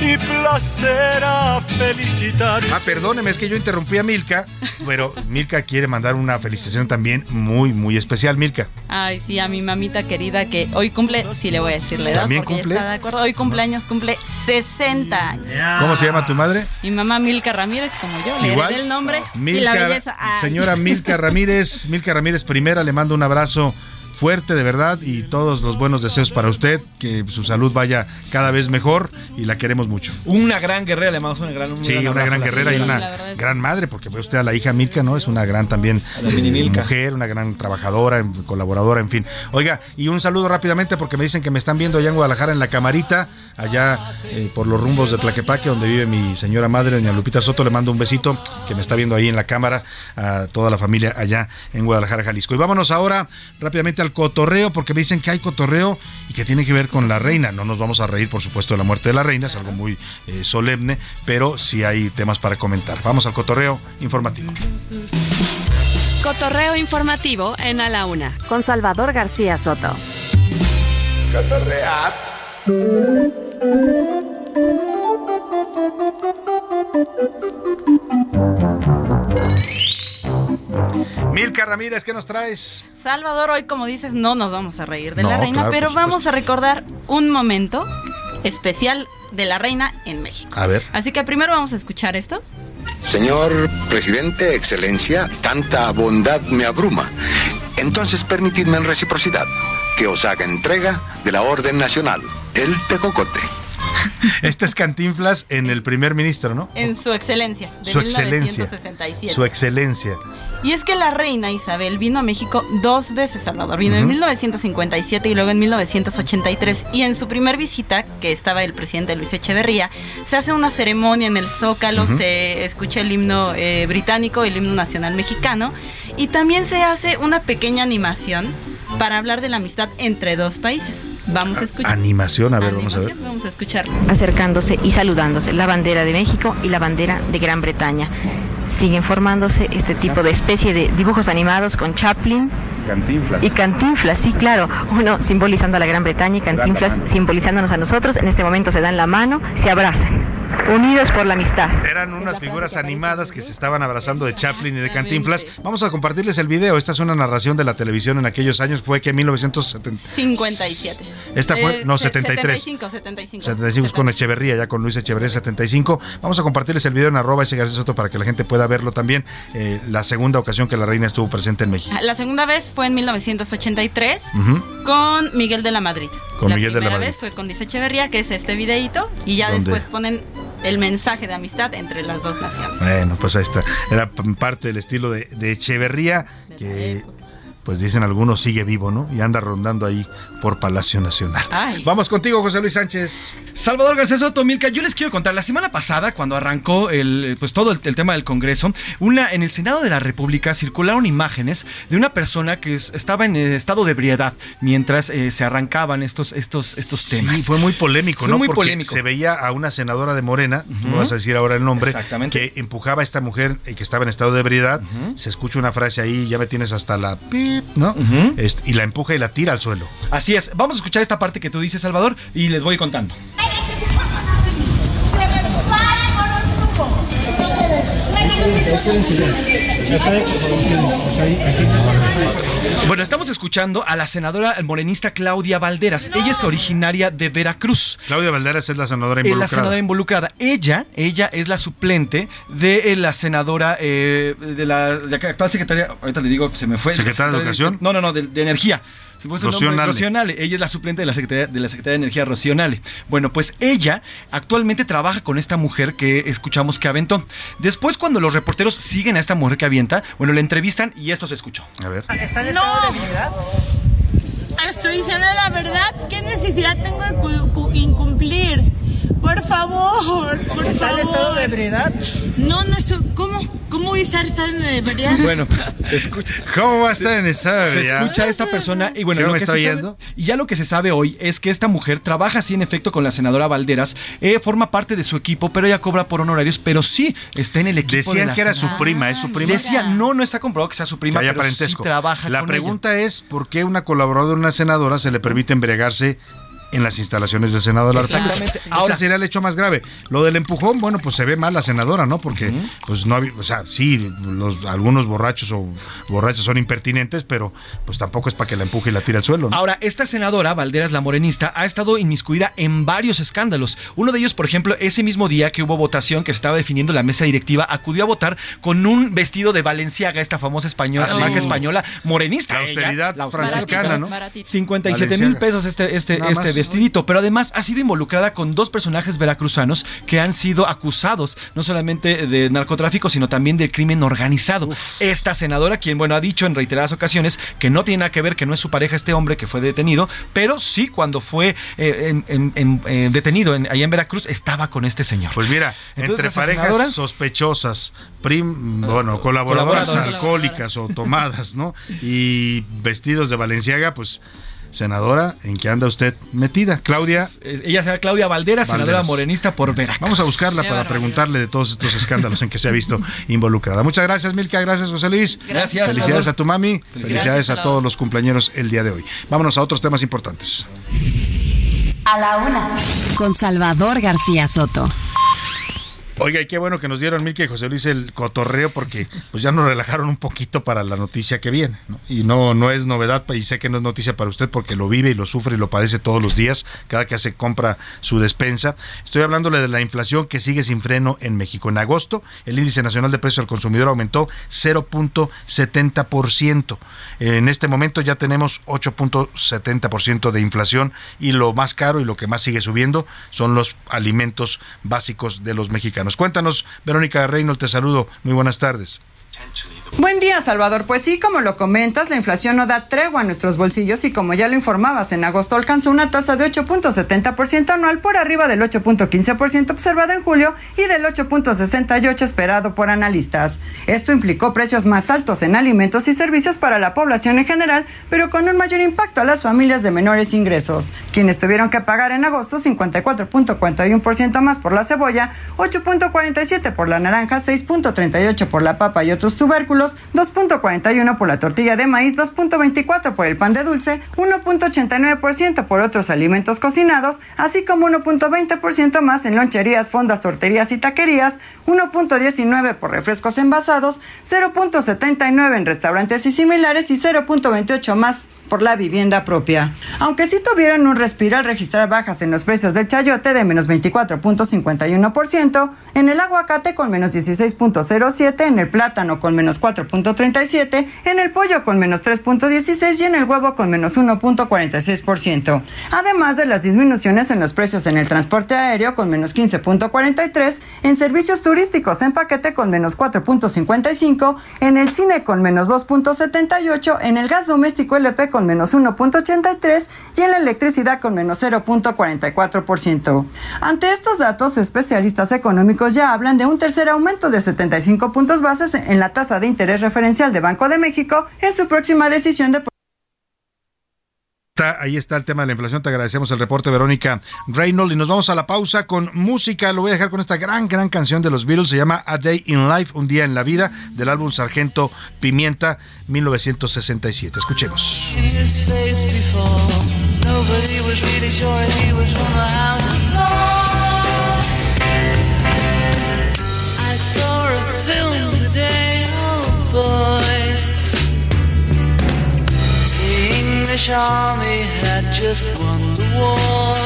y placer a felicitar. Ah, perdóneme, es que yo interrumpí a Milka, pero Milka quiere mandar una felicitación también muy, muy especial, Milka. Ay, sí, a mi mamita querida que hoy cumple, sí le voy a decir la edad. ¿También cumple? Está de acuerdo. Hoy cumpleaños, cumple 60 años. ¿Cómo se llama tu madre? Mi mamá Milka Ramírez, como yo, le heredé el nombre y la belleza. Señora Milka Ramírez, Milka Ramírez primera, le mando un abrazo fuerte de verdad y todos los buenos deseos para usted, que su salud vaya cada vez mejor y la queremos mucho. Una gran guerrera, le mandamos una gran Sí, una gran guerrera y una gran madre, porque ve usted a la hija Milka, ¿no? Es una gran también eh, mujer, una gran trabajadora, colaboradora, en fin. Oiga, y un saludo rápidamente porque me dicen que me están viendo allá en Guadalajara en la camarita, allá eh, por los rumbos de Tlaquepaque, donde vive mi señora madre, doña Lupita Soto, le mando un besito, que me está viendo ahí en la cámara, a toda la familia allá en Guadalajara, Jalisco. Y vámonos ahora rápidamente al cotorreo, porque me dicen que hay cotorreo y que tiene que ver con la reina. No nos vamos a reír, por supuesto, de la muerte de la reina, es algo muy eh, solemne, pero sí hay temas para comentar. Vamos al cotorreo informativo. Cotorreo informativo en A la Una, con Salvador García Soto. Cotorrear. Milka Ramírez, ¿qué nos traes? Salvador, hoy como dices, no nos vamos a reír de la reina, pero vamos a recordar un momento especial de la reina en México. A ver. Así que primero vamos a escuchar esto. Señor presidente, excelencia, tanta bondad me abruma. Entonces permitidme en reciprocidad que os haga entrega de la Orden Nacional, el Tejocote. Este es Cantinflas en el primer ministro, ¿no? En su excelencia, de su excelencia. 1967. Su excelencia. Y es que la reina Isabel vino a México dos veces, Salvador. Vino en 1957 y luego en 1983. Y en su primer visita, que estaba el presidente Luis Echeverría, se hace una ceremonia en el Zócalo, se escucha el himno eh, británico, el himno nacional mexicano. Y también se hace una pequeña animación para hablar de la amistad entre dos países. Vamos a escuchar. Animación, a ver, vamos a ver. Vamos a escucharlo. Acercándose y saludándose la bandera de México y la bandera de Gran Bretaña. Siguen formándose este tipo de especie de dibujos animados con Chaplin. Cantinflas. Y Cantinflas, sí, claro. Uno simbolizando a la Gran Bretaña y Cantinflas simbolizándonos a nosotros. En este momento se dan la mano, se abrazan. Unidos por la amistad. Eran unas figuras animadas que se estaban abrazando de Chaplin y de Cantinflas. Vamos a compartirles el video. Esta es una narración de la televisión en aquellos años. Fue que en 1970. 57. Esta fue, Eh, no, se- 73. 75, 75. 75 es con Echeverría, ya con Luis Echeverría 75. Vamos a compartirles el video en arroba ese Soto para que la gente pueda verlo también. Eh, la segunda ocasión que la reina estuvo presente en México. La segunda vez fue en 1983 Ujú. Con Miguel de la Madrid. Con la Miguel de la primera Madrid. vez fue con Luis Echeverría, que es este videíto, y ya ¿Dónde? después ponen el mensaje de amistad entre las dos naciones. Bueno, pues ahí está. Era parte del estilo de, de Echeverría, que pues dicen algunos sigue vivo, ¿no? Y anda rondando ahí por Palacio Nacional. Vamos contigo, José Luis Sánchez. Salvador García Soto, Milka, yo les quiero contar, la semana pasada, cuando arrancó el, pues todo el, el tema del Congreso, una, en el Senado de la República circularon imágenes de una persona que es- estaba en eh, estado de ebriedad mientras eh, se arrancaban estos, estos, estos temas. Sí, fue muy polémico, Fue ¿no? muy Porque polémico. se veía a una senadora de Morena, Ujú. vas a decir ahora el nombre, Exactamente. que empujaba a esta mujer eh, que estaba en estado de ebriedad. Se escucha una frase ahí, ya me tienes hasta la pip, ¿no? Este, y la empuja y la tira al suelo. Así es, vamos a escuchar esta parte que tú dices, Salvador, y les voy contando. Bueno, estamos escuchando a la senadora morenista Claudia Valderas. Ella es originaria de Veracruz. Claudia Valderas es la senadora Eh, la involucrada. senadora involucrada. Ella, ella es la suplente de eh, la senadora eh, de la de la actual secretaria. Ahorita le digo, se me fue. ¿Secretaria de Educación? No, no, no, de, de Energía. Se fue su Rocío nombre, Nale. Rocío Nale. Ella es la suplente de la Secretaría de la Secretaría de Energía, Rocío Nale. Bueno, pues ella actualmente trabaja con esta mujer que escuchamos que aventó. Después, cuando los reporteros siguen a esta mujer que avienta, bueno, la entrevistan y esto se escuchó. A ver. ¿Está en estado de ebriedad? Estoy diciendo la verdad. ¿Qué necesidad tengo de cu- cu- incumplir? Por favor, por ¿Está en favor. estado de ebriedad? No, no estoy. ¿Cómo? ¿Cómo voy a estar en ebriedad? Bueno, se escucha. ¿Cómo va a estar en estado de Se ebriedad? escucha a esta persona y bueno, ¿Qué lo me que está se sabe- y ya lo que se sabe hoy es que esta mujer trabaja así en efecto con la senadora Valderas, eh, forma parte de su equipo, pero ella cobra por honorarios, pero sí está en el equipo. de Decían la que era su senadora. prima, ¿es su prima? Decían, no, no está comprobado que sea su prima, que haya pero parentesco. sí trabaja la con pregunta es por qué una colaboradora de una senadora se le permite embriagarse en las instalaciones del Senado de la República. Exactamente. Ahora sería el hecho más grave. Lo del empujón, bueno, pues se ve mal la senadora, ¿no? Porque, pues no había, o sea, sí, los, algunos borrachos o borrachas son impertinentes, pero pues tampoco es para que la empuje y la tire al suelo. ¿no? Ahora, esta senadora, Valderas la Morenista, ha estado inmiscuida en varios escándalos. Uno de ellos, por ejemplo, ese mismo día que hubo votación, que se estaba definiendo la mesa directiva, acudió a votar con un vestido de Valenciaga, esta famosa española, Ah, sí. marca española, morenista. La ella, austeridad la franciscana, ¿no? 57 mil pesos este, este, Nada este más. Vestidito, pero además ha sido involucrada con dos personajes veracruzanos que han sido acusados no solamente de narcotráfico, sino también del crimen organizado. Esta senadora, quien bueno ha dicho en reiteradas ocasiones que no tiene nada que ver, que no es su pareja este hombre que fue detenido, pero sí cuando fue eh, en- en- en- eh, detenido en- allá en Veracruz estaba con este señor. Pues mira, Entonces, entre parejas senadora- sospechosas, prim, bueno, colaboradoras Colaboradoras. alcohólicas o tomadas, ¿no? Y vestidos de Valenciaga, pues senadora, ¿en qué anda usted metida? Claudia. ella será Claudia Valderas, senadora morenista por Veracruz. Vamos a buscarla para preguntarle de todos estos escándalos en que se ha visto involucrada. Muchas gracias, Milka. Gracias, José Luis. Gracias. Felicidades a tu mami. Felicidades, a todos los cumpleaños el día de hoy. Vámonos a otros temas importantes. A la una. Con Salvador García Soto. Oiga, y qué bueno que nos dieron Milka y José Luis el cotorreo porque pues ya nos relajaron un poquito para la noticia que viene. Y no, no es novedad y sé que no es noticia para usted porque lo vive y lo sufre y lo padece todos los días cada que hace compra su despensa. Estoy hablándole de la inflación que sigue sin freno en México. En agosto el índice nacional de precios al consumidor aumentó 0.70%. En este momento ya tenemos 8.70% de inflación y lo más caro y lo que más sigue subiendo son los alimentos básicos de los mexicanos. Cuéntanos, Verónica Reynolds, te saludo. Muy buenas tardes. Buen día, Salvador. Pues sí, como lo comentas, la inflación no da tregua a nuestros bolsillos y como ya lo informabas, en agosto alcanzó una tasa de 8.70% anual por arriba del 8.15% observado en julio y del 8.68% esperado por analistas. Esto implicó precios más altos en alimentos y servicios para la población en general, pero con un mayor impacto a las familias de menores ingresos, quienes tuvieron que pagar en agosto 54.41% más por la cebolla, 8.47% por la naranja, 6.38% por la papa y otros tubérculos, 2.41 por la tortilla de maíz, 2.24 por el pan de dulce, 1.89% por otros alimentos cocinados, así como 1.20% más en loncherías, fondas, torterías y taquerías, 1.19 por refrescos envasados, 0.79 en restaurantes y similares y 0.28 más por la vivienda propia. Aunque sí tuvieron un respiro al registrar bajas en los precios del chayote de menos 24.51%, en el aguacate con menos 16.07%, en el plátano con menos 4.37%, en el pollo con menos 3.16% y en el huevo con menos 1.46%. Además de las disminuciones en los precios en el transporte aéreo con menos 15.43%, en servicios turísticos en paquete con menos 4.55%, en el cine con menos 2.78%, en el gas doméstico LP con menos 1.83 y en la electricidad con menos 0.44%. Ante estos datos, especialistas económicos ya hablan de un tercer aumento de 75 puntos bases en la tasa de interés referencial de Banco de México en su próxima decisión de ahí está el tema de la inflación. Te agradecemos el reporte, Verónica Reynolds. Y nos vamos a la pausa con música. Lo voy a dejar con esta gran, gran canción de los Beatles. Se llama A Day in Life, Un Día en la Vida, del álbum Sargento Pimienta, 1967. Escuchemos. British had just won the war.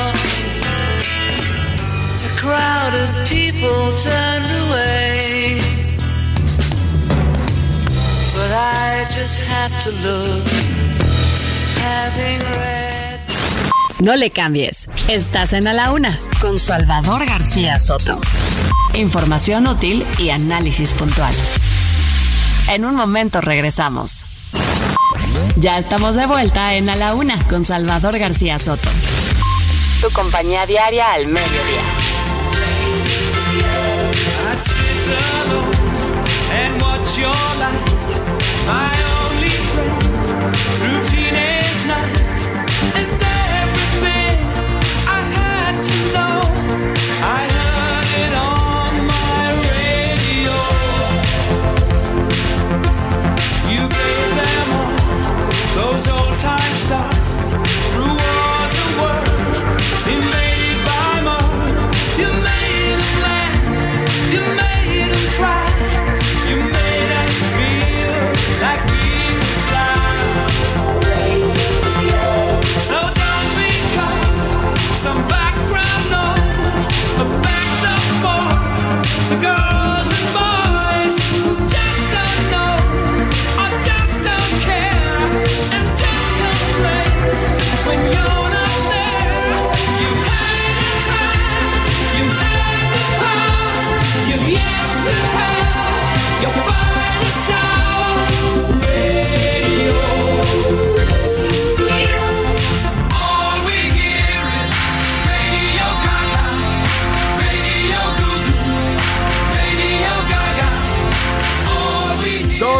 A crowd of people turned away. But I just have to look, having read. No le cambies. Estás en la Una con Salvador García Soto. Información útil y análisis puntual. En un momento regresamos. Ya estamos de vuelta en A la Una con Salvador García Soto. Tu compañía diaria al mediodía.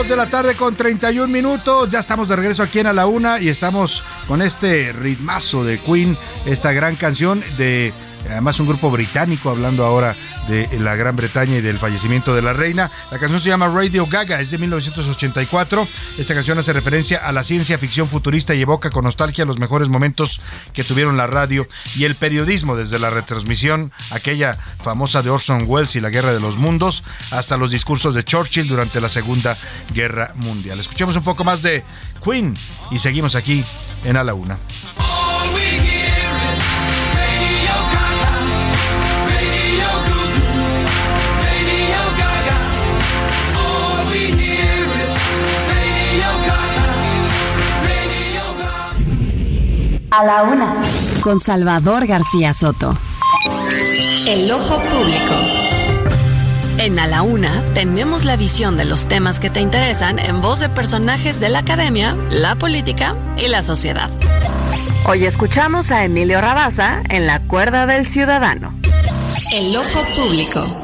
De la tarde con 31 minutos. Ya estamos de regreso aquí en A la Una y estamos con este ritmazo de Queen, esta gran canción de además un grupo británico hablando ahora de la Gran Bretaña y del fallecimiento de la reina. La canción se llama Radio Gaga, es de 1984. Esta canción hace referencia a la ciencia ficción futurista y evoca con nostalgia los mejores momentos que tuvieron la radio y el periodismo, desde la retransmisión, aquella famosa de Orson Welles y la Guerra de los Mundos, hasta los discursos de Churchill durante la Segunda Guerra Mundial. Escuchemos un poco más de Queen y seguimos aquí en A la Una. A la una, con Salvador García Soto. El ojo público. En A la Una tenemos la visión de los temas que te interesan en voz de personajes de la academia, la política y la sociedad. Hoy escuchamos a Emilio Rabaza en La Cuerda del Ciudadano. El ojo público.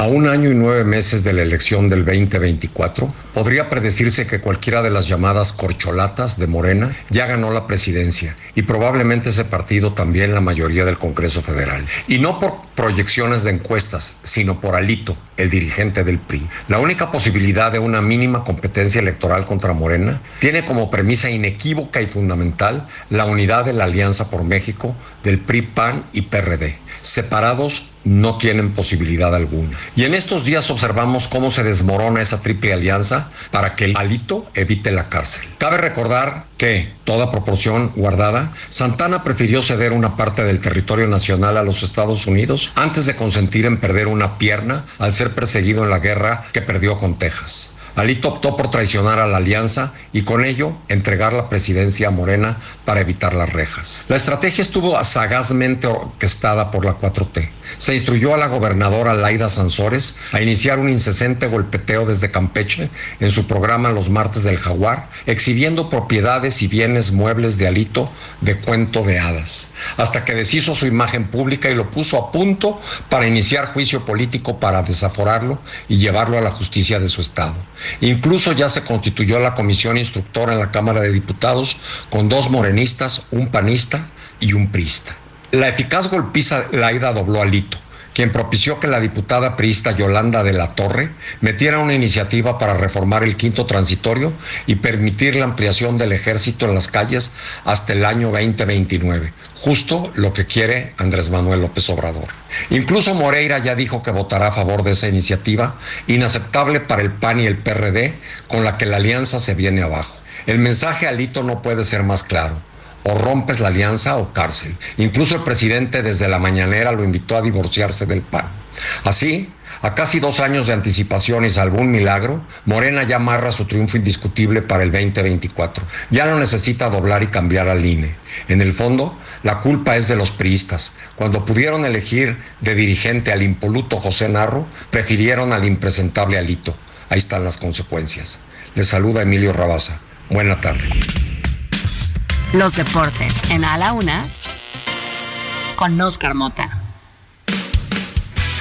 A un año y nueve meses de la elección del 2024, podría predecirse que cualquiera de las llamadas corcholatas de Morena ya ganó la presidencia y probablemente ese partido también la mayoría del Congreso Federal. Y no por proyecciones de encuestas, sino por Alito, el dirigente del PRI. La única posibilidad de una mínima competencia electoral contra Morena tiene como premisa inequívoca y fundamental la unidad de la Alianza por México del PRI, PAN y PRD. Separados no tienen posibilidad alguna. Y en estos días observamos cómo se desmorona esa triple alianza para que el alito evite la cárcel. Cabe recordar que, toda proporción guardada, Santana prefirió ceder una parte del territorio nacional a los Estados Unidos antes de consentir en perder una pierna al ser perseguido en la guerra que perdió con Texas. Alito optó por traicionar a la alianza y con ello entregar la presidencia a Morena para evitar las rejas. La estrategia estuvo sagazmente orquestada por la 4T. Se instruyó a la gobernadora Laida Sansores a iniciar un incesante golpeteo desde Campeche en su programa Los Martes del Jaguar, exhibiendo propiedades y bienes muebles de Alito de cuento de hadas, hasta que deshizo su imagen pública y lo puso a punto para iniciar juicio político para desaforarlo y llevarlo a la justicia de su estado. Incluso ya se constituyó la comisión instructora en la Cámara de Diputados con dos morenistas, un panista y un prista. La eficaz golpiza Laida dobló a Lito, quien propició que la diputada priista Yolanda de la Torre metiera una iniciativa para reformar el quinto transitorio y permitir la ampliación del ejército en las calles hasta el año 2029, justo lo que quiere Andrés Manuel López Obrador. Incluso Moreira ya dijo que votará a favor de esa iniciativa, inaceptable para el PAN y el PRD, con la que la alianza se viene abajo. El mensaje alito no puede ser más claro o rompes la alianza o cárcel. Incluso el presidente desde la mañanera lo invitó a divorciarse del PAN. Así, a casi dos años de anticipación y salvo un milagro, Morena ya amarra su triunfo indiscutible para el 2024. Ya no necesita doblar y cambiar al INE. En el fondo, la culpa es de los priistas. Cuando pudieron elegir de dirigente al impoluto José Narro, prefirieron al impresentable Alito. Ahí están las consecuencias. Les saluda Emilio Rabaza. Buena tarde. Los deportes en A la Una con Oscar Mota.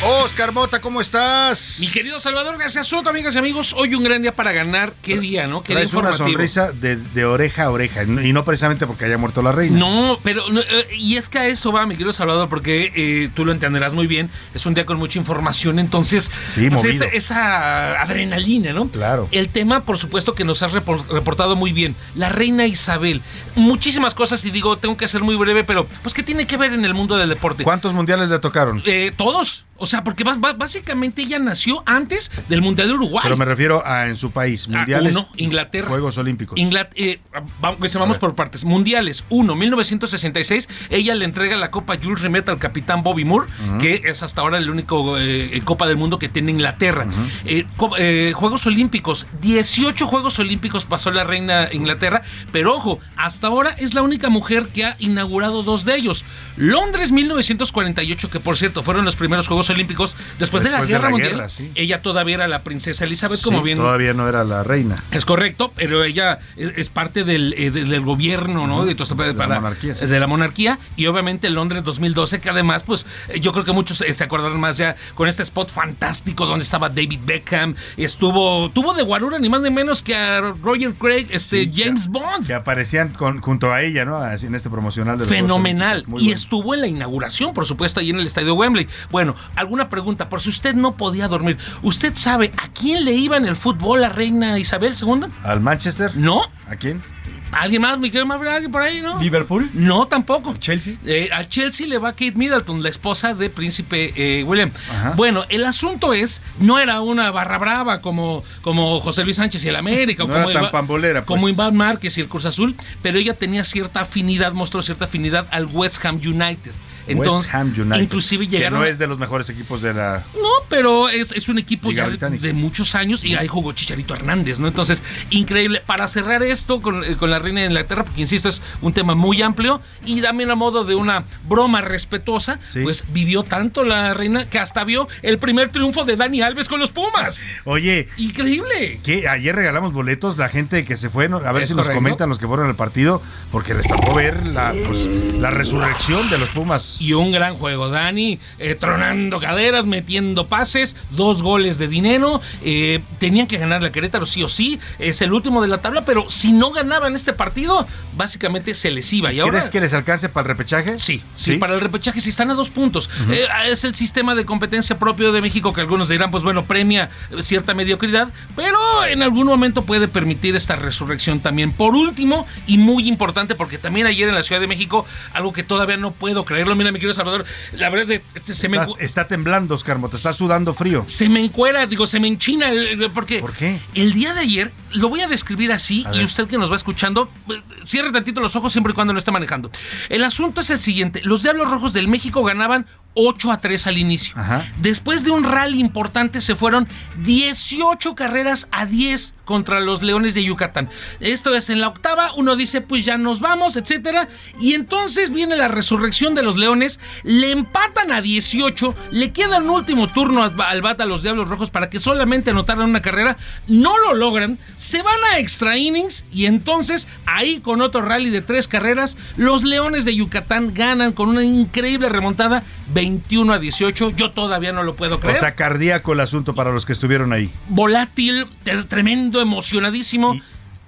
Oscar Mota, ¿cómo estás? Mi querido Salvador García Soto, amigas y amigos, hoy un gran día para ganar. ¿Qué día, no? ¿Qué día Traes una informativo? sonrisa de, de oreja a oreja y no precisamente porque haya muerto la reina. No, pero no, eh, y es que a eso va, mi querido Salvador, porque eh, tú lo entenderás muy bien. Es un día con mucha información, entonces Sí, pues, movido. esa, esa adrenalina, ¿no? Claro. El tema, por supuesto, que nos has repor- reportado muy bien. La reina Isabel. Muchísimas cosas y digo, tengo que ser muy breve, pero pues ¿qué tiene que ver en el mundo del deporte? ¿Cuántos mundiales le tocaron? Eh, todos. O sea, porque básicamente ella nació antes del Mundial de Uruguay. Pero me refiero a en su país, mundiales. uno, Inglaterra. Juegos Olímpicos. Inglat- eh, vamos, por partes. Mundiales. Uno, 1966. Ella le entrega la Copa Jules Rimet al capitán Bobby Moore, que es hasta ahora el único eh, Copa del Mundo que tiene Inglaterra. Eh, eh, Juegos Olímpicos. 18 Juegos Olímpicos pasó la reina Inglaterra. Pero ojo, hasta ahora es la única mujer que ha inaugurado dos de ellos. Londres 1948, que por cierto fueron los primeros Juegos Olímpicos. Olímpicos, después, de la de Guerra la Mundial, guerra, sí. ella todavía era la princesa Elizabeth, como Sí, bien Todavía no era la reina. es correcto, pero ella es, parte del, eh, del- gobierno, ¿no? De, entonces, la para- monarquía, sí. de la monarquía y obviamente Londres 2012, que además, pues yo creo que muchos eh, se acordarán más ya con este spot fantástico donde estaba David Beckham, estuvo, tuvo de guarura ni más ni menos que a Roger Craig, este James Bond. Que aparecían con- junto a ella, ¿no? En este promocional de los Fenomenal. Olímpicos. Y bueno. estuvo en la inauguración, por supuesto, ahí en el estadio Wembley. Bueno, alguna pregunta, por si usted no podía dormir. ¿Usted sabe a quién le iba en el fútbol la reina Isabel II? ¿Al Manchester? No. ¿A quién? ¿Alguien más? ¿Me quiere más alguien por ahí, no? ¿Liverpool? No, tampoco. ¿Chelsea? Eh, al Chelsea le va Kate Middleton, la esposa de Príncipe eh, William. Ajá. Bueno, el asunto es, no era una barra brava como, como José Luis Sánchez y el América, o No como, era tan Iba- pambolera, pues. como Iván Márquez y el Cruz Azul, pero ella tenía cierta afinidad, mostró cierta afinidad al West Ham United. Entonces, West Ham United. inclusive que llegaron no es de los mejores equipos de la. no, pero es, es un equipo ya de, muchos años y ahí jugó Chicharito Hernández, ¿no? Entonces, increíble. Para cerrar esto con, eh, con la reina de Inglaterra, porque insisto, es un tema muy amplio y también a modo de una broma respetuosa, Sí. pues vivió tanto la reina que hasta vio el primer triunfo de Dani Alves con los Pumas. Oye, Increíble. que ayer regalamos boletos, la gente que se fue, a ver Es si nos correcto. comentan los que fueron al partido, porque les tocó ver la, pues, la resurrección de los Pumas. Y un gran juego. Dani eh, tronando caderas, metiendo pases, dos goles de dinero. eh, tenían que ganar la Querétaro sí o sí. Es el último de la tabla, pero si no ganaban este partido, básicamente se les iba. Y ahora, ¿Quieres que les alcance para el repechaje? Sí, sí, para el repechaje sí están a dos puntos. Eh, es el sistema de competencia propio de México que algunos dirán, pues bueno, premia cierta mediocridad, pero en algún momento puede permitir esta resurrección también. Por último, y muy importante, porque también ayer en la Ciudad de México, algo que todavía no puedo creerlo, mira, mi querido Salvador, la verdad es se me... Está, encu- está temblando, Oscar, te está sudando frío. Se me encuera, digo, se me enchina, el- porque ¿Por qué? el día de ayer, lo voy a describir así, A y ver. usted que nos va escuchando, eh, cierre tantito los ojos siempre y cuando no esté manejando. El asunto es el siguiente, los Diablos Rojos del México ganaban 8 a 3 al inicio. Ajá. Después de un rally importante se fueron 18 carreras a 10 contra los Leones de Yucatán. Esto es en la octava, uno dice pues ya nos vamos, etcétera, y entonces viene la resurrección de los Leones, le empatan a 18, le queda un último turno al bat a los Diablos Rojos para que solamente anotaran una carrera, no lo logran, se van a extra innings y entonces ahí con otro rally de tres carreras, los Leones de Yucatán ganan con una increíble remontada 21 a 18, yo todavía no lo puedo creer O sea, cardíaco el asunto para los que estuvieron ahí. volátil, tremendo, emocionadísimo.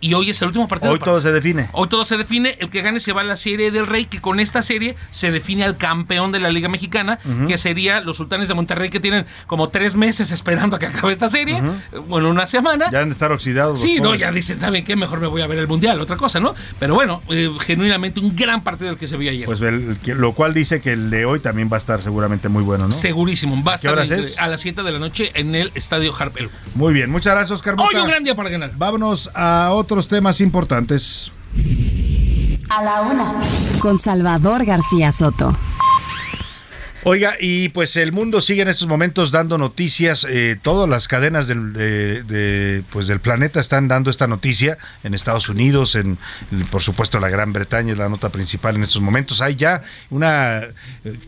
Y, hoy es el último partido. Hoy todo se define. Hoy todo se define. El que gane se va a la Serie del Rey, que con esta serie se define al campeón de la Liga Mexicana, que sería los Sultanes de Monterrey, que tienen como tres meses esperando a que acabe esta serie. Bueno, una semana. Ya han de estar oxidados. Sí, no, pobres. ya dicen, ¿saben qué? Mejor me voy a ver el Mundial, otra cosa, ¿no? Pero bueno, eh, genuinamente un gran partido el que se vio ayer. Pues el- lo cual dice que el de hoy también va a estar seguramente muy bueno, ¿no? Segurísimo. Va a ¿A qué estar es? a las 7 de la noche en el Estadio Harpel. Muy bien, muchas gracias, Oscar. Hoy un gran día para ganar. Vámonos a otros temas importantes. A la una. Con Salvador García Soto. Oiga, y pues el mundo sigue en estos momentos dando noticias. eh, todas las cadenas del, de- de, pues del planeta están dando esta noticia. En Estados Unidos, en por supuesto la Gran Bretaña es la nota principal en estos momentos. Hay ya una eh,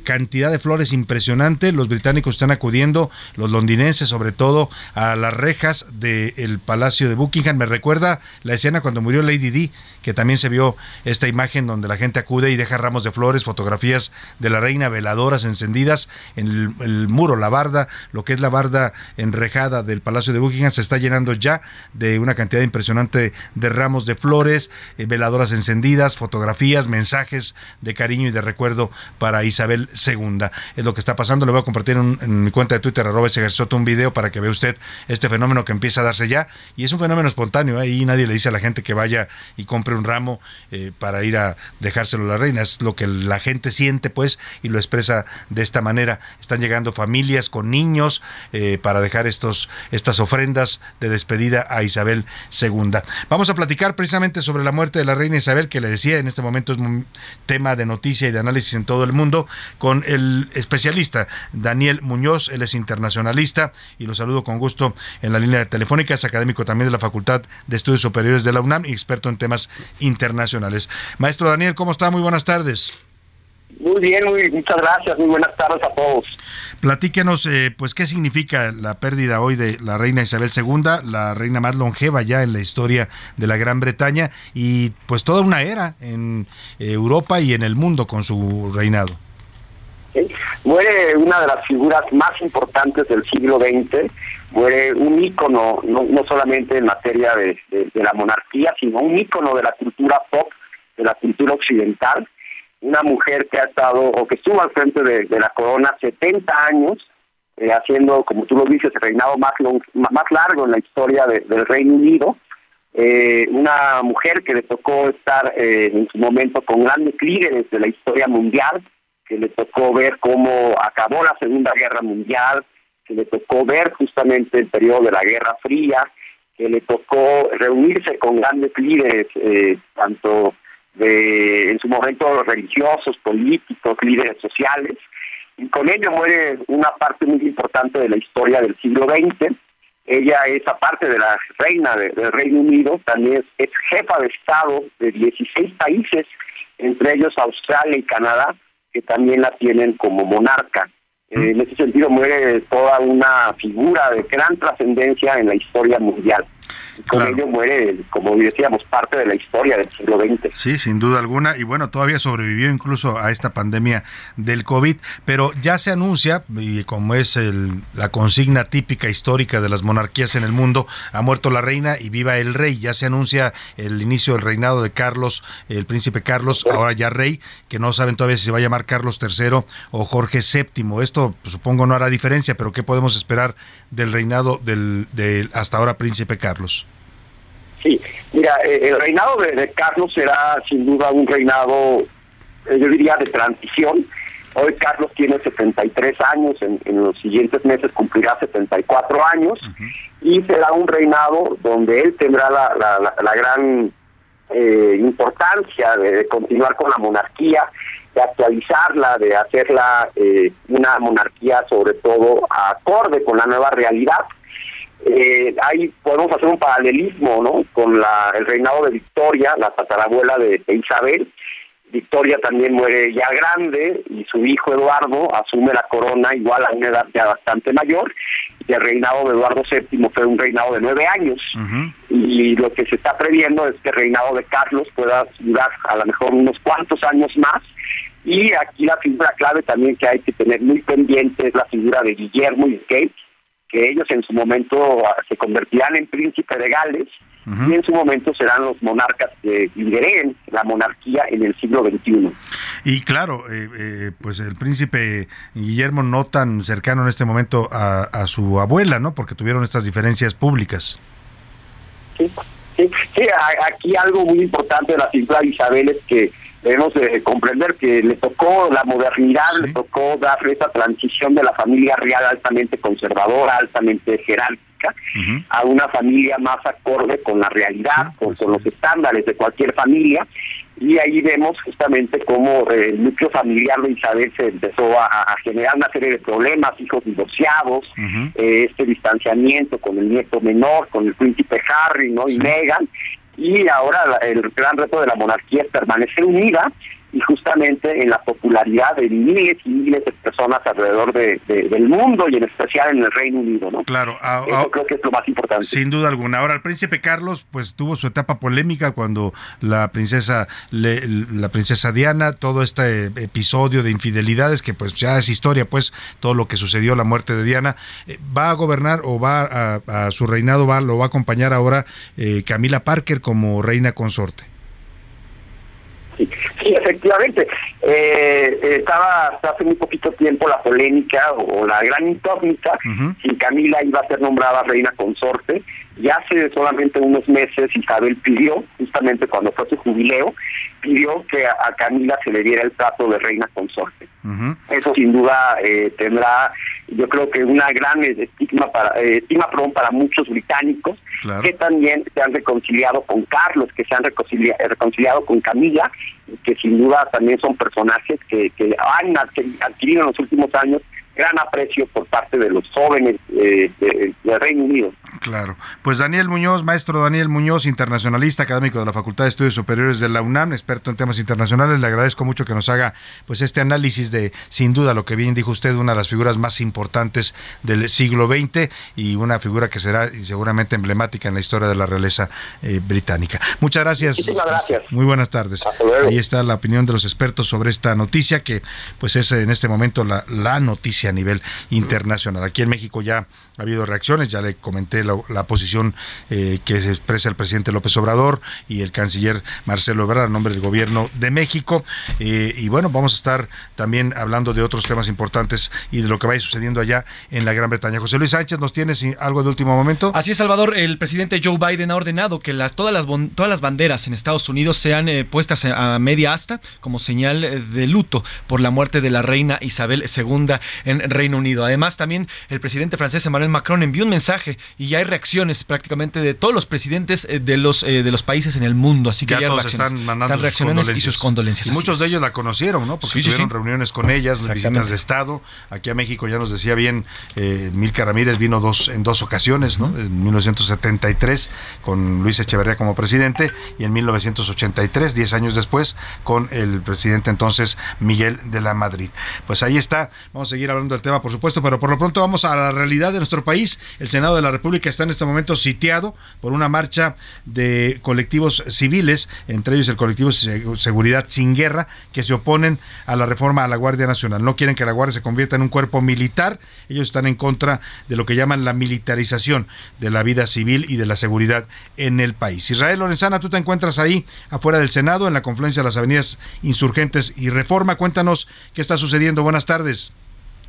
cantidad de flores impresionante. Los británicos están acudiendo, los londinenses sobre todo, a las rejas del Palacio de Buckingham. Me recuerda la escena cuando murió Lady Di, que también se vio esta imagen donde la gente acude y deja ramos de flores, fotografías de la reina, veladoras encendidas en el, muro, la barda, lo que es la barda enrejada del Palacio de Buckingham se está llenando ya de una cantidad impresionante de ramos de flores, eh, veladoras encendidas, fotografías, mensajes de cariño y de recuerdo para Isabel II. Es lo que está pasando. Le voy a compartir en, mi cuenta de Twitter, arroba ese un video para que vea usted este fenómeno que empieza a darse ya. Y es un fenómeno espontáneo. ¿eh? Ahí nadie le dice a la gente que vaya y compre un ramo eh, para ir a dejárselo a la reina. Es lo que la gente siente, pues, y lo expresa de esta manera. Están llegando familias con niños eh, para dejar estos, estas ofrendas de despedida a Isabel II. Vamos a platicar precisamente sobre la muerte de la reina Isabel, que le decía en este momento es un tema de noticia y de análisis en todo el mundo, con el especialista Daniel Muñoz, él es internacionalista y lo saludo con gusto en la línea telefónica, es académico también de la Facultad de Estudios Superiores de la UNAM y experto en temas internacionales. Maestro Daniel, ¿cómo está? Muy buenas tardes. Muy bien, muy, muchas gracias, muy buenas tardes a todos. Platíquenos, eh, pues, qué significa la pérdida hoy de la reina Isabel II, la reina más longeva ya en la historia de la Gran Bretaña y pues toda una era en Europa y en el mundo con su reinado. Muere una de las figuras más importantes del siglo XX, muere un ícono, no, solamente en materia de, la monarquía, sino un ícono de la cultura pop, de la cultura occidental, una mujer que ha estado o que estuvo al frente de, la corona 70 años, eh, haciendo, como tú lo dices, el reinado más, más largo en la historia del Reino Unido, eh, una mujer que le tocó estar eh, en su momento con grandes líderes de la historia mundial, que le tocó ver cómo acabó la Segunda Guerra Mundial, que le tocó ver justamente el periodo de la Guerra Fría, que le tocó reunirse con grandes líderes, eh, tanto de, en su momento religiosos, políticos, líderes sociales, y con ello muere una parte muy importante de la historia del siglo XX. Ella es, aparte de la reina del Reino Unido, también es jefa de Estado de 16 países, entre ellos Australia y Canadá, que también la tienen como monarca. Eh, en ese sentido muere toda una figura de gran trascendencia en la historia mundial con ello muere, como decíamos, parte de la historia del siglo XX. Sí, sin duda alguna, y bueno, todavía sobrevivió incluso a esta pandemia del COVID, pero ya se anuncia, y como es la consigna típica histórica de las monarquías en el mundo, ha muerto la reina y viva el rey, ya se anuncia el inicio del reinado de Carlos, el príncipe Carlos, ahora ya rey, que no saben todavía si se va a llamar Carlos III o Jorge VII. Esto pues, supongo no hará diferencia, pero ¿qué podemos esperar del reinado del, del hasta ahora príncipe Carlos? Sí, mira, eh, el reinado de, Carlos será sin duda un reinado, eh, yo diría, de transición. Hoy Carlos tiene 73 años, en, los siguientes meses cumplirá 74 años y será un reinado donde él tendrá la, gran eh, importancia de, continuar con la monarquía, de actualizarla, de hacerla una monarquía sobre todo acorde con la nueva realidad eh, ahí podemos hacer un paralelismo ¿no? con la, el reinado de Victoria, la tatarabuela de, Isabel. Victoria también muere ya grande y su hijo Eduardo asume la corona igual a una edad ya bastante mayor y el reinado de Eduardo VII fue un reinado de nueve años y lo que se está previendo es que el reinado de Carlos pueda durar a lo mejor unos cuantos años más y aquí la figura clave también que hay que tener muy pendiente es la figura de Guillermo y Kate que ellos en su momento ah, se convertirán en príncipe de Gales y en su momento serán los monarcas que lideren la monarquía en el siglo XXI. Y claro, eh, eh, pues el príncipe Guillermo no tan cercano en este momento a, su abuela, ¿no? Porque tuvieron estas diferencias públicas. Sí, sí, sí aquí algo muy importante de la figura de Isabel es que debemos de comprender que le tocó la modernidad, le tocó darle esa transición de la familia real altamente conservadora, altamente jerárquica, a una familia más acorde con la realidad, con, los estándares de cualquier familia. Y ahí vemos justamente cómo eh, el núcleo familiar de Isabel se empezó a, generar una serie de problemas, hijos divorciados, eh, este distanciamiento con el nieto menor, con el príncipe Harry ¿no? y Meghan, y ahora el gran reto de la monarquía es permanecer unida y justamente en la popularidad de miles y miles de personas alrededor de, del mundo y en especial en el Reino Unido, ¿no? Claro, Eso creo que es lo más importante. Sin duda alguna. Ahora, el príncipe Carlos, pues tuvo su etapa polémica cuando la princesa, la princesa Diana, todo este episodio de infidelidades que pues ya es historia, pues todo lo que sucedió, la muerte de Diana, eh, va a gobernar o va a, su reinado, va, lo va a acompañar ahora eh, Camila Parker como reina consorte. Sí, efectivamente. Eh, estaba hasta hace muy poquito tiempo la polémica o la gran incógnita si Camila iba a ser nombrada reina consorte. Ya hace solamente unos meses Isabel pidió, justamente cuando fue su jubileo, pidió que a, Camila se le diera el trato de reina consorte. Eso sin duda eh, tendrá, yo creo que una gran estigma para, eh, estima para muchos británicos que también se han reconciliado con Carlos, que se han reconciliado con Camila, que sin duda también son personajes que, han adquirido en los últimos años gran aprecio por parte de los jóvenes eh, del Reino Unido. Claro. Pues Daniel Muñoz, maestro Daniel Muñoz, internacionalista, académico de la Facultad de Estudios Superiores de la UNAM, experto en temas internacionales, le agradezco mucho que nos haga pues este análisis de, sin duda, lo que bien dijo usted, una de las figuras más importantes del siglo XX y una figura que será seguramente emblemática en la historia de la realeza eh, británica. Muchas gracias. Muchísimas gracias. Muy buenas tardes. Ahí está la opinión de los expertos sobre esta noticia que pues es en este momento la, la noticia a nivel internacional. Aquí en México ya ha habido reacciones, ya le comenté la, posición eh, que se expresa el presidente López Obrador y el canciller Marcelo Ebrard a nombre del gobierno de México. Eh, y bueno, vamos a estar también hablando de otros temas importantes y de lo que vaya sucediendo allá en la Gran Bretaña. José Luis Sánchez, ¿nos tienes algo de último momento? Así es, Salvador. El presidente Joe Biden ha ordenado que las, todas, las, todas las banderas en Estados Unidos sean eh, puestas a media asta como señal de luto por la muerte de la reina Isabel II en Reino Unido. Además, también el presidente francés Emmanuel Macron envió un mensaje y ya hay reacciones prácticamente de todos los presidentes eh, de los eh, de los países en el mundo. Así que ya, todos están mandando reacciones y sus condolencias. Y muchos de ellos la conocieron, ¿no? Porque tuvieron reuniones con ellas, visitas de Estado. Aquí a México ya nos decía bien, eh, Milka Ramírez vino dos en dos ocasiones, ¿no? En 1973 con Luis Echeverría como presidente y en 1983, 10 años después, con el presidente entonces Miguel de la Madrid. Pues ahí está. Vamos a seguir hablando del tema, por supuesto, pero por lo pronto vamos a la realidad de nuestro país. El Senado de la República está en este momento sitiado por una marcha de colectivos civiles, entre ellos el colectivo Seguridad Sin Guerra, que se oponen a la reforma a la Guardia Nacional. No quieren que la Guardia se convierta en un cuerpo militar. Ellos están en contra de lo que llaman la militarización de la vida civil y de la seguridad en el país. Israel Lorenzana, tú te encuentras ahí afuera del Senado, en la confluencia de las avenidas Insurgentes y Reforma. Cuéntanos qué está sucediendo. Buenas tardes.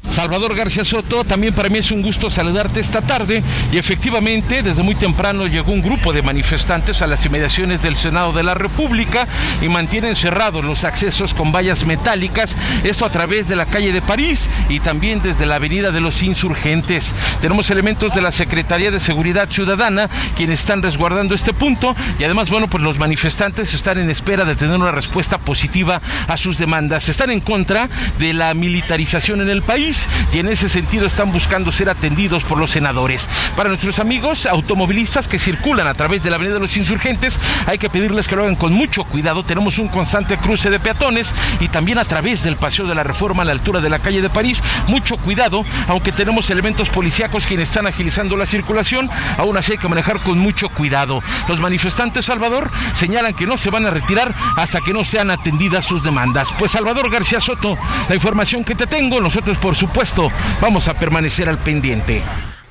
Salvador García Soto, también para mí es un gusto saludarte esta tarde y efectivamente desde muy temprano llegó un grupo de manifestantes a las inmediaciones del Senado de la República y mantienen cerrados los accesos con vallas metálicas, esto a través de la calle de París y también desde la avenida de los insurgentes. Tenemos elementos de la Secretaría de Seguridad Ciudadana quienes están resguardando este punto y además, bueno, pues los manifestantes están en espera de tener una respuesta positiva a sus demandas. Están en contra de la militarización en el país y en ese sentido están buscando ser atendidos por los senadores. Para nuestros amigos automovilistas que circulan a través de la Avenida de los Insurgentes, hay que pedirles que lo hagan con mucho cuidado. Tenemos un constante cruce de peatones y también a través del Paseo de la Reforma a la altura de la calle de París. Mucho cuidado, aunque tenemos elementos policíacos quienes están agilizando la circulación, aún así hay que manejar con mucho cuidado. Los manifestantes, Salvador, señalan que no se van a retirar hasta que no sean atendidas sus demandas. Pues Salvador García Soto, la información que te tengo, nosotros por su supuesto, vamos a permanecer al pendiente.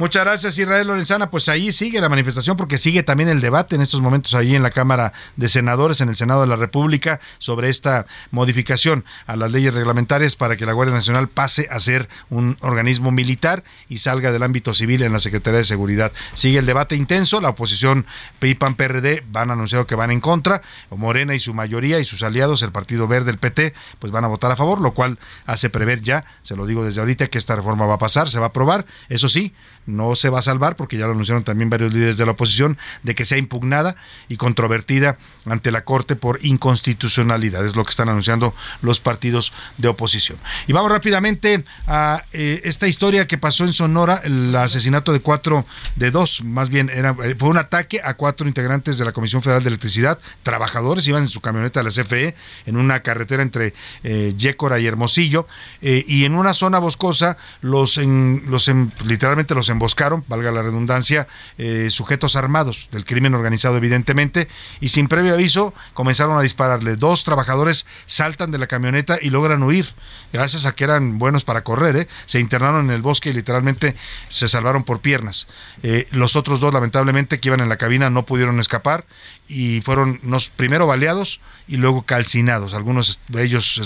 Muchas gracias Israel Lorenzana. Pues ahí sigue la manifestación porque sigue también el debate en estos momentos ahí en la Cámara de Senadores, en el Senado de la República, sobre esta modificación a las leyes reglamentarias para que la Guardia Nacional pase a ser un organismo militar y salga del ámbito civil en la Secretaría de Seguridad. Sigue el debate intenso, la oposición PIPAN PRD van a anunciar que van en contra, Morena y su mayoría y sus aliados, el Partido Verde, el PT, pues van a votar a favor, lo cual hace prever ya, se lo digo desde ahorita, que esta reforma va a pasar, se va a aprobar. Eso sí, no se va a salvar, porque ya lo anunciaron también varios líderes de la oposición, de que sea impugnada y controvertida ante la Corte por inconstitucionalidad. Es lo que están anunciando los partidos de oposición. Y vamos rápidamente a eh, esta historia que pasó en Sonora, el asesinato de cuatro, de dos, más bien, era, eh, fue un ataque a cuatro integrantes de la Comisión Federal de Electricidad, trabajadores, iban en su camioneta de la CFE, en una carretera entre eh, Yécora y Hermosillo, y en una zona boscosa, los, en, los literalmente los emboscaron, valga la redundancia, eh, sujetos armados del crimen organizado evidentemente, y sin previo aviso comenzaron a dispararle. Dos trabajadores saltan de la camioneta y logran huir, gracias a que eran buenos para correr, ¿eh? se internaron en el bosque y literalmente se salvaron por piernas. Eh, los otros dos, lamentablemente, que iban en la cabina no pudieron escapar y fueron primero baleados y luego calcinados. Algunos de ellos se,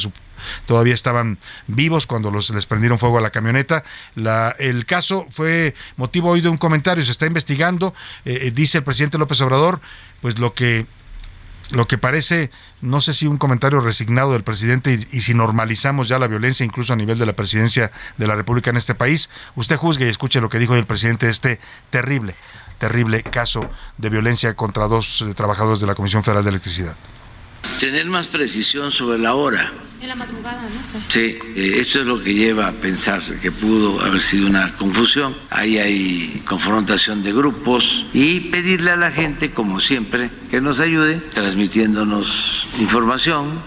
todavía estaban vivos cuando los, les prendieron fuego a la camioneta. El caso fue motivo hoy de un comentario, se está investigando, eh, eh, dice el presidente López Obrador, pues lo que lo que parece, no sé si un comentario resignado del presidente y, si normalizamos ya la violencia incluso a nivel de la presidencia de la República en este país, usted juzgue y escuche lo que dijo el presidente este terrible, terrible caso de violencia contra dos eh, trabajadores de la Comisión Federal de Electricidad. Tener más precisión sobre la hora En la madrugada, ¿no? Sí, eh, esto es lo que lleva a pensar que pudo haber sido una confusión. Ahí hay confrontación de grupos y pedirle a la gente, como siempre, que nos ayude transmitiéndonos información.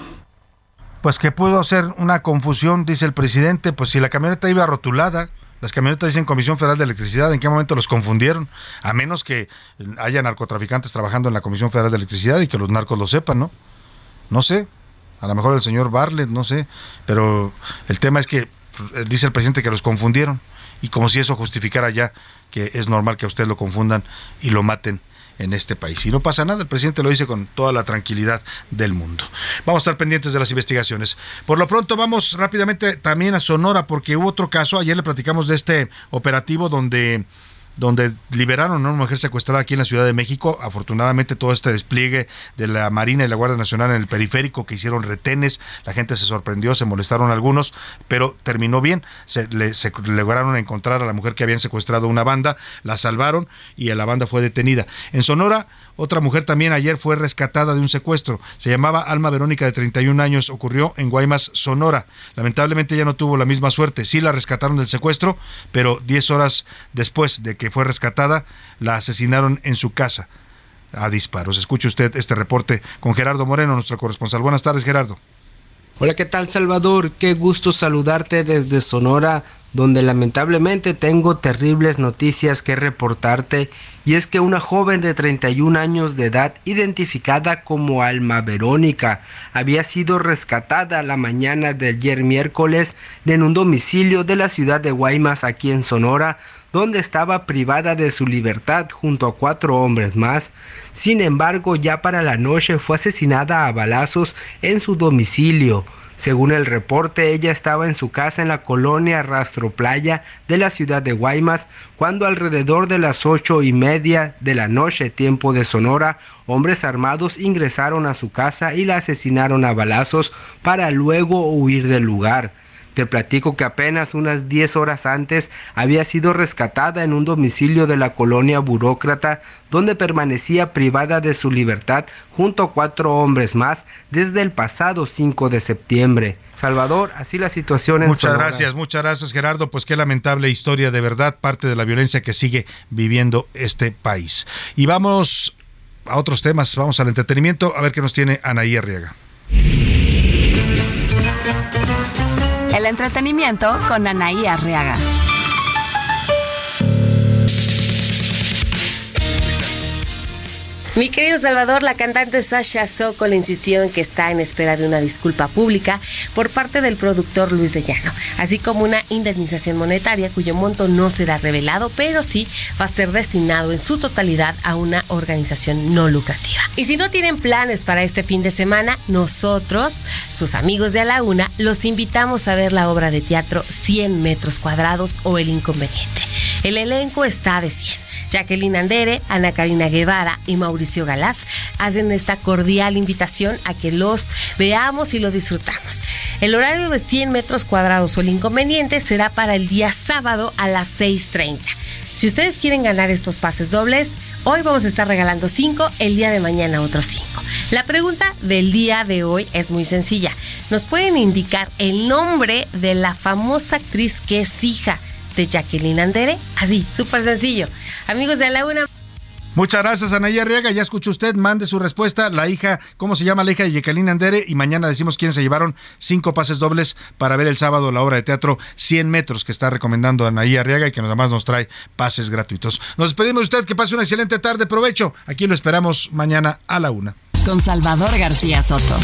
Pues que pudo ser una confusión, dice el presidente, pues si la camioneta iba rotulada, las camionetas dicen Comisión Federal de Electricidad, ¿en qué momento los confundieron? A menos que haya narcotraficantes trabajando en la Comisión Federal de Electricidad y que los narcos lo sepan, ¿no? No sé, a lo mejor el señor Barlet, no sé, pero el tema es que eh, dice el presidente que los confundieron y como si eso justificara ya que es normal que a usted lo confundan y lo maten en este país. Y no pasa nada, el presidente lo dice con toda la tranquilidad del mundo. Vamos a estar pendientes de las investigaciones. Por lo pronto vamos rápidamente también a Sonora porque hubo otro caso, ayer le platicamos de este operativo donde donde liberaron a una mujer secuestrada aquí en la Ciudad de México. Afortunadamente todo este despliegue de la Marina y la Guardia Nacional en el periférico que hicieron retenes, la gente se sorprendió, se molestaron algunos, pero terminó bien. Se, le, lograron encontrar a la mujer que habían secuestrado una banda, la salvaron y la banda fue detenida. En Sonora otra mujer también ayer fue rescatada de un secuestro. Se llamaba Alma Verónica de 31 años. Ocurrió en Guaymas, Sonora. Lamentablemente ella no tuvo la misma suerte. Sí la rescataron del secuestro, pero 10 horas después de que fue rescatada, la asesinaron en su casa a disparos. Escuche usted este reporte con Gerardo Moreno, nuestro corresponsal. Buenas tardes, Gerardo. Hola, ¿qué tal Salvador? Qué gusto saludarte desde Sonora, donde lamentablemente tengo terribles noticias que reportarte, y es que una joven de 31 años de edad, identificada como Alma Verónica, había sido rescatada la mañana de ayer miércoles en un domicilio de la ciudad de Guaymas, aquí en Sonora, donde estaba privada de su libertad junto a cuatro hombres más. Sin embargo, ya para la noche fue asesinada a balazos en su domicilio. Según el reporte, ella estaba en su casa en la colonia Rastro Playa de la ciudad de Guaymas cuando alrededor de las ocho y media de la noche, tiempo de Sonora, hombres armados ingresaron a su casa y la asesinaron a balazos para luego huir del lugar. Te platico que apenas unas 10 horas antes había sido rescatada en un domicilio de la colonia burócrata donde permanecía privada de su libertad junto a cuatro hombres más desde el pasado 5 de septiembre. Salvador, así la situación en Muchas gracias, muchas gracias Gerardo. Pues qué lamentable historia de verdad, parte de la violencia que sigue viviendo este país. Y vamos a otros temas, vamos al entretenimiento, a ver qué nos tiene Anaí Arriaga. El entretenimiento con Anaí Arriaga. Mi querido Salvador, la cantante Sasha Sokol insistió en que está en espera de una disculpa pública por parte del productor Luis de Llano, así como una indemnización monetaria cuyo monto no será revelado, pero sí va a ser destinado en su totalidad a una organización no lucrativa. Y si no tienen planes para este fin de semana, nosotros, sus amigos de A la Una, los invitamos a ver la obra de teatro 100 metros cuadrados o El Inconveniente. El elenco está de 100 Jacqueline Andere, Ana Karina Guevara y Mauricio Galás hacen esta cordial invitación a que los veamos y lo disfrutamos. El horario de 100 metros cuadrados o el inconveniente será para el día sábado a las 6.30. Si ustedes quieren ganar estos pases dobles, hoy vamos a estar regalando 5, el día de mañana otros 5. La pregunta del día de hoy es muy sencilla. ¿Nos pueden indicar el nombre de la famosa actriz que es hija de Jacqueline Andere? Así, súper sencillo. Amigos de la una. Muchas gracias, Anaya Arriaga. Ya escuchó usted, mande su respuesta. La hija, ¿cómo se llama la hija de Jacqueline Andere? Y mañana decimos quién se llevaron cinco pases dobles para ver el sábado la obra de teatro 100 metros que está recomendando Anaya Arriaga y que además nos trae pases gratuitos. Nos despedimos de usted, que pase una excelente tarde. Provecho. Aquí lo esperamos mañana a la una. Con Salvador García Soto.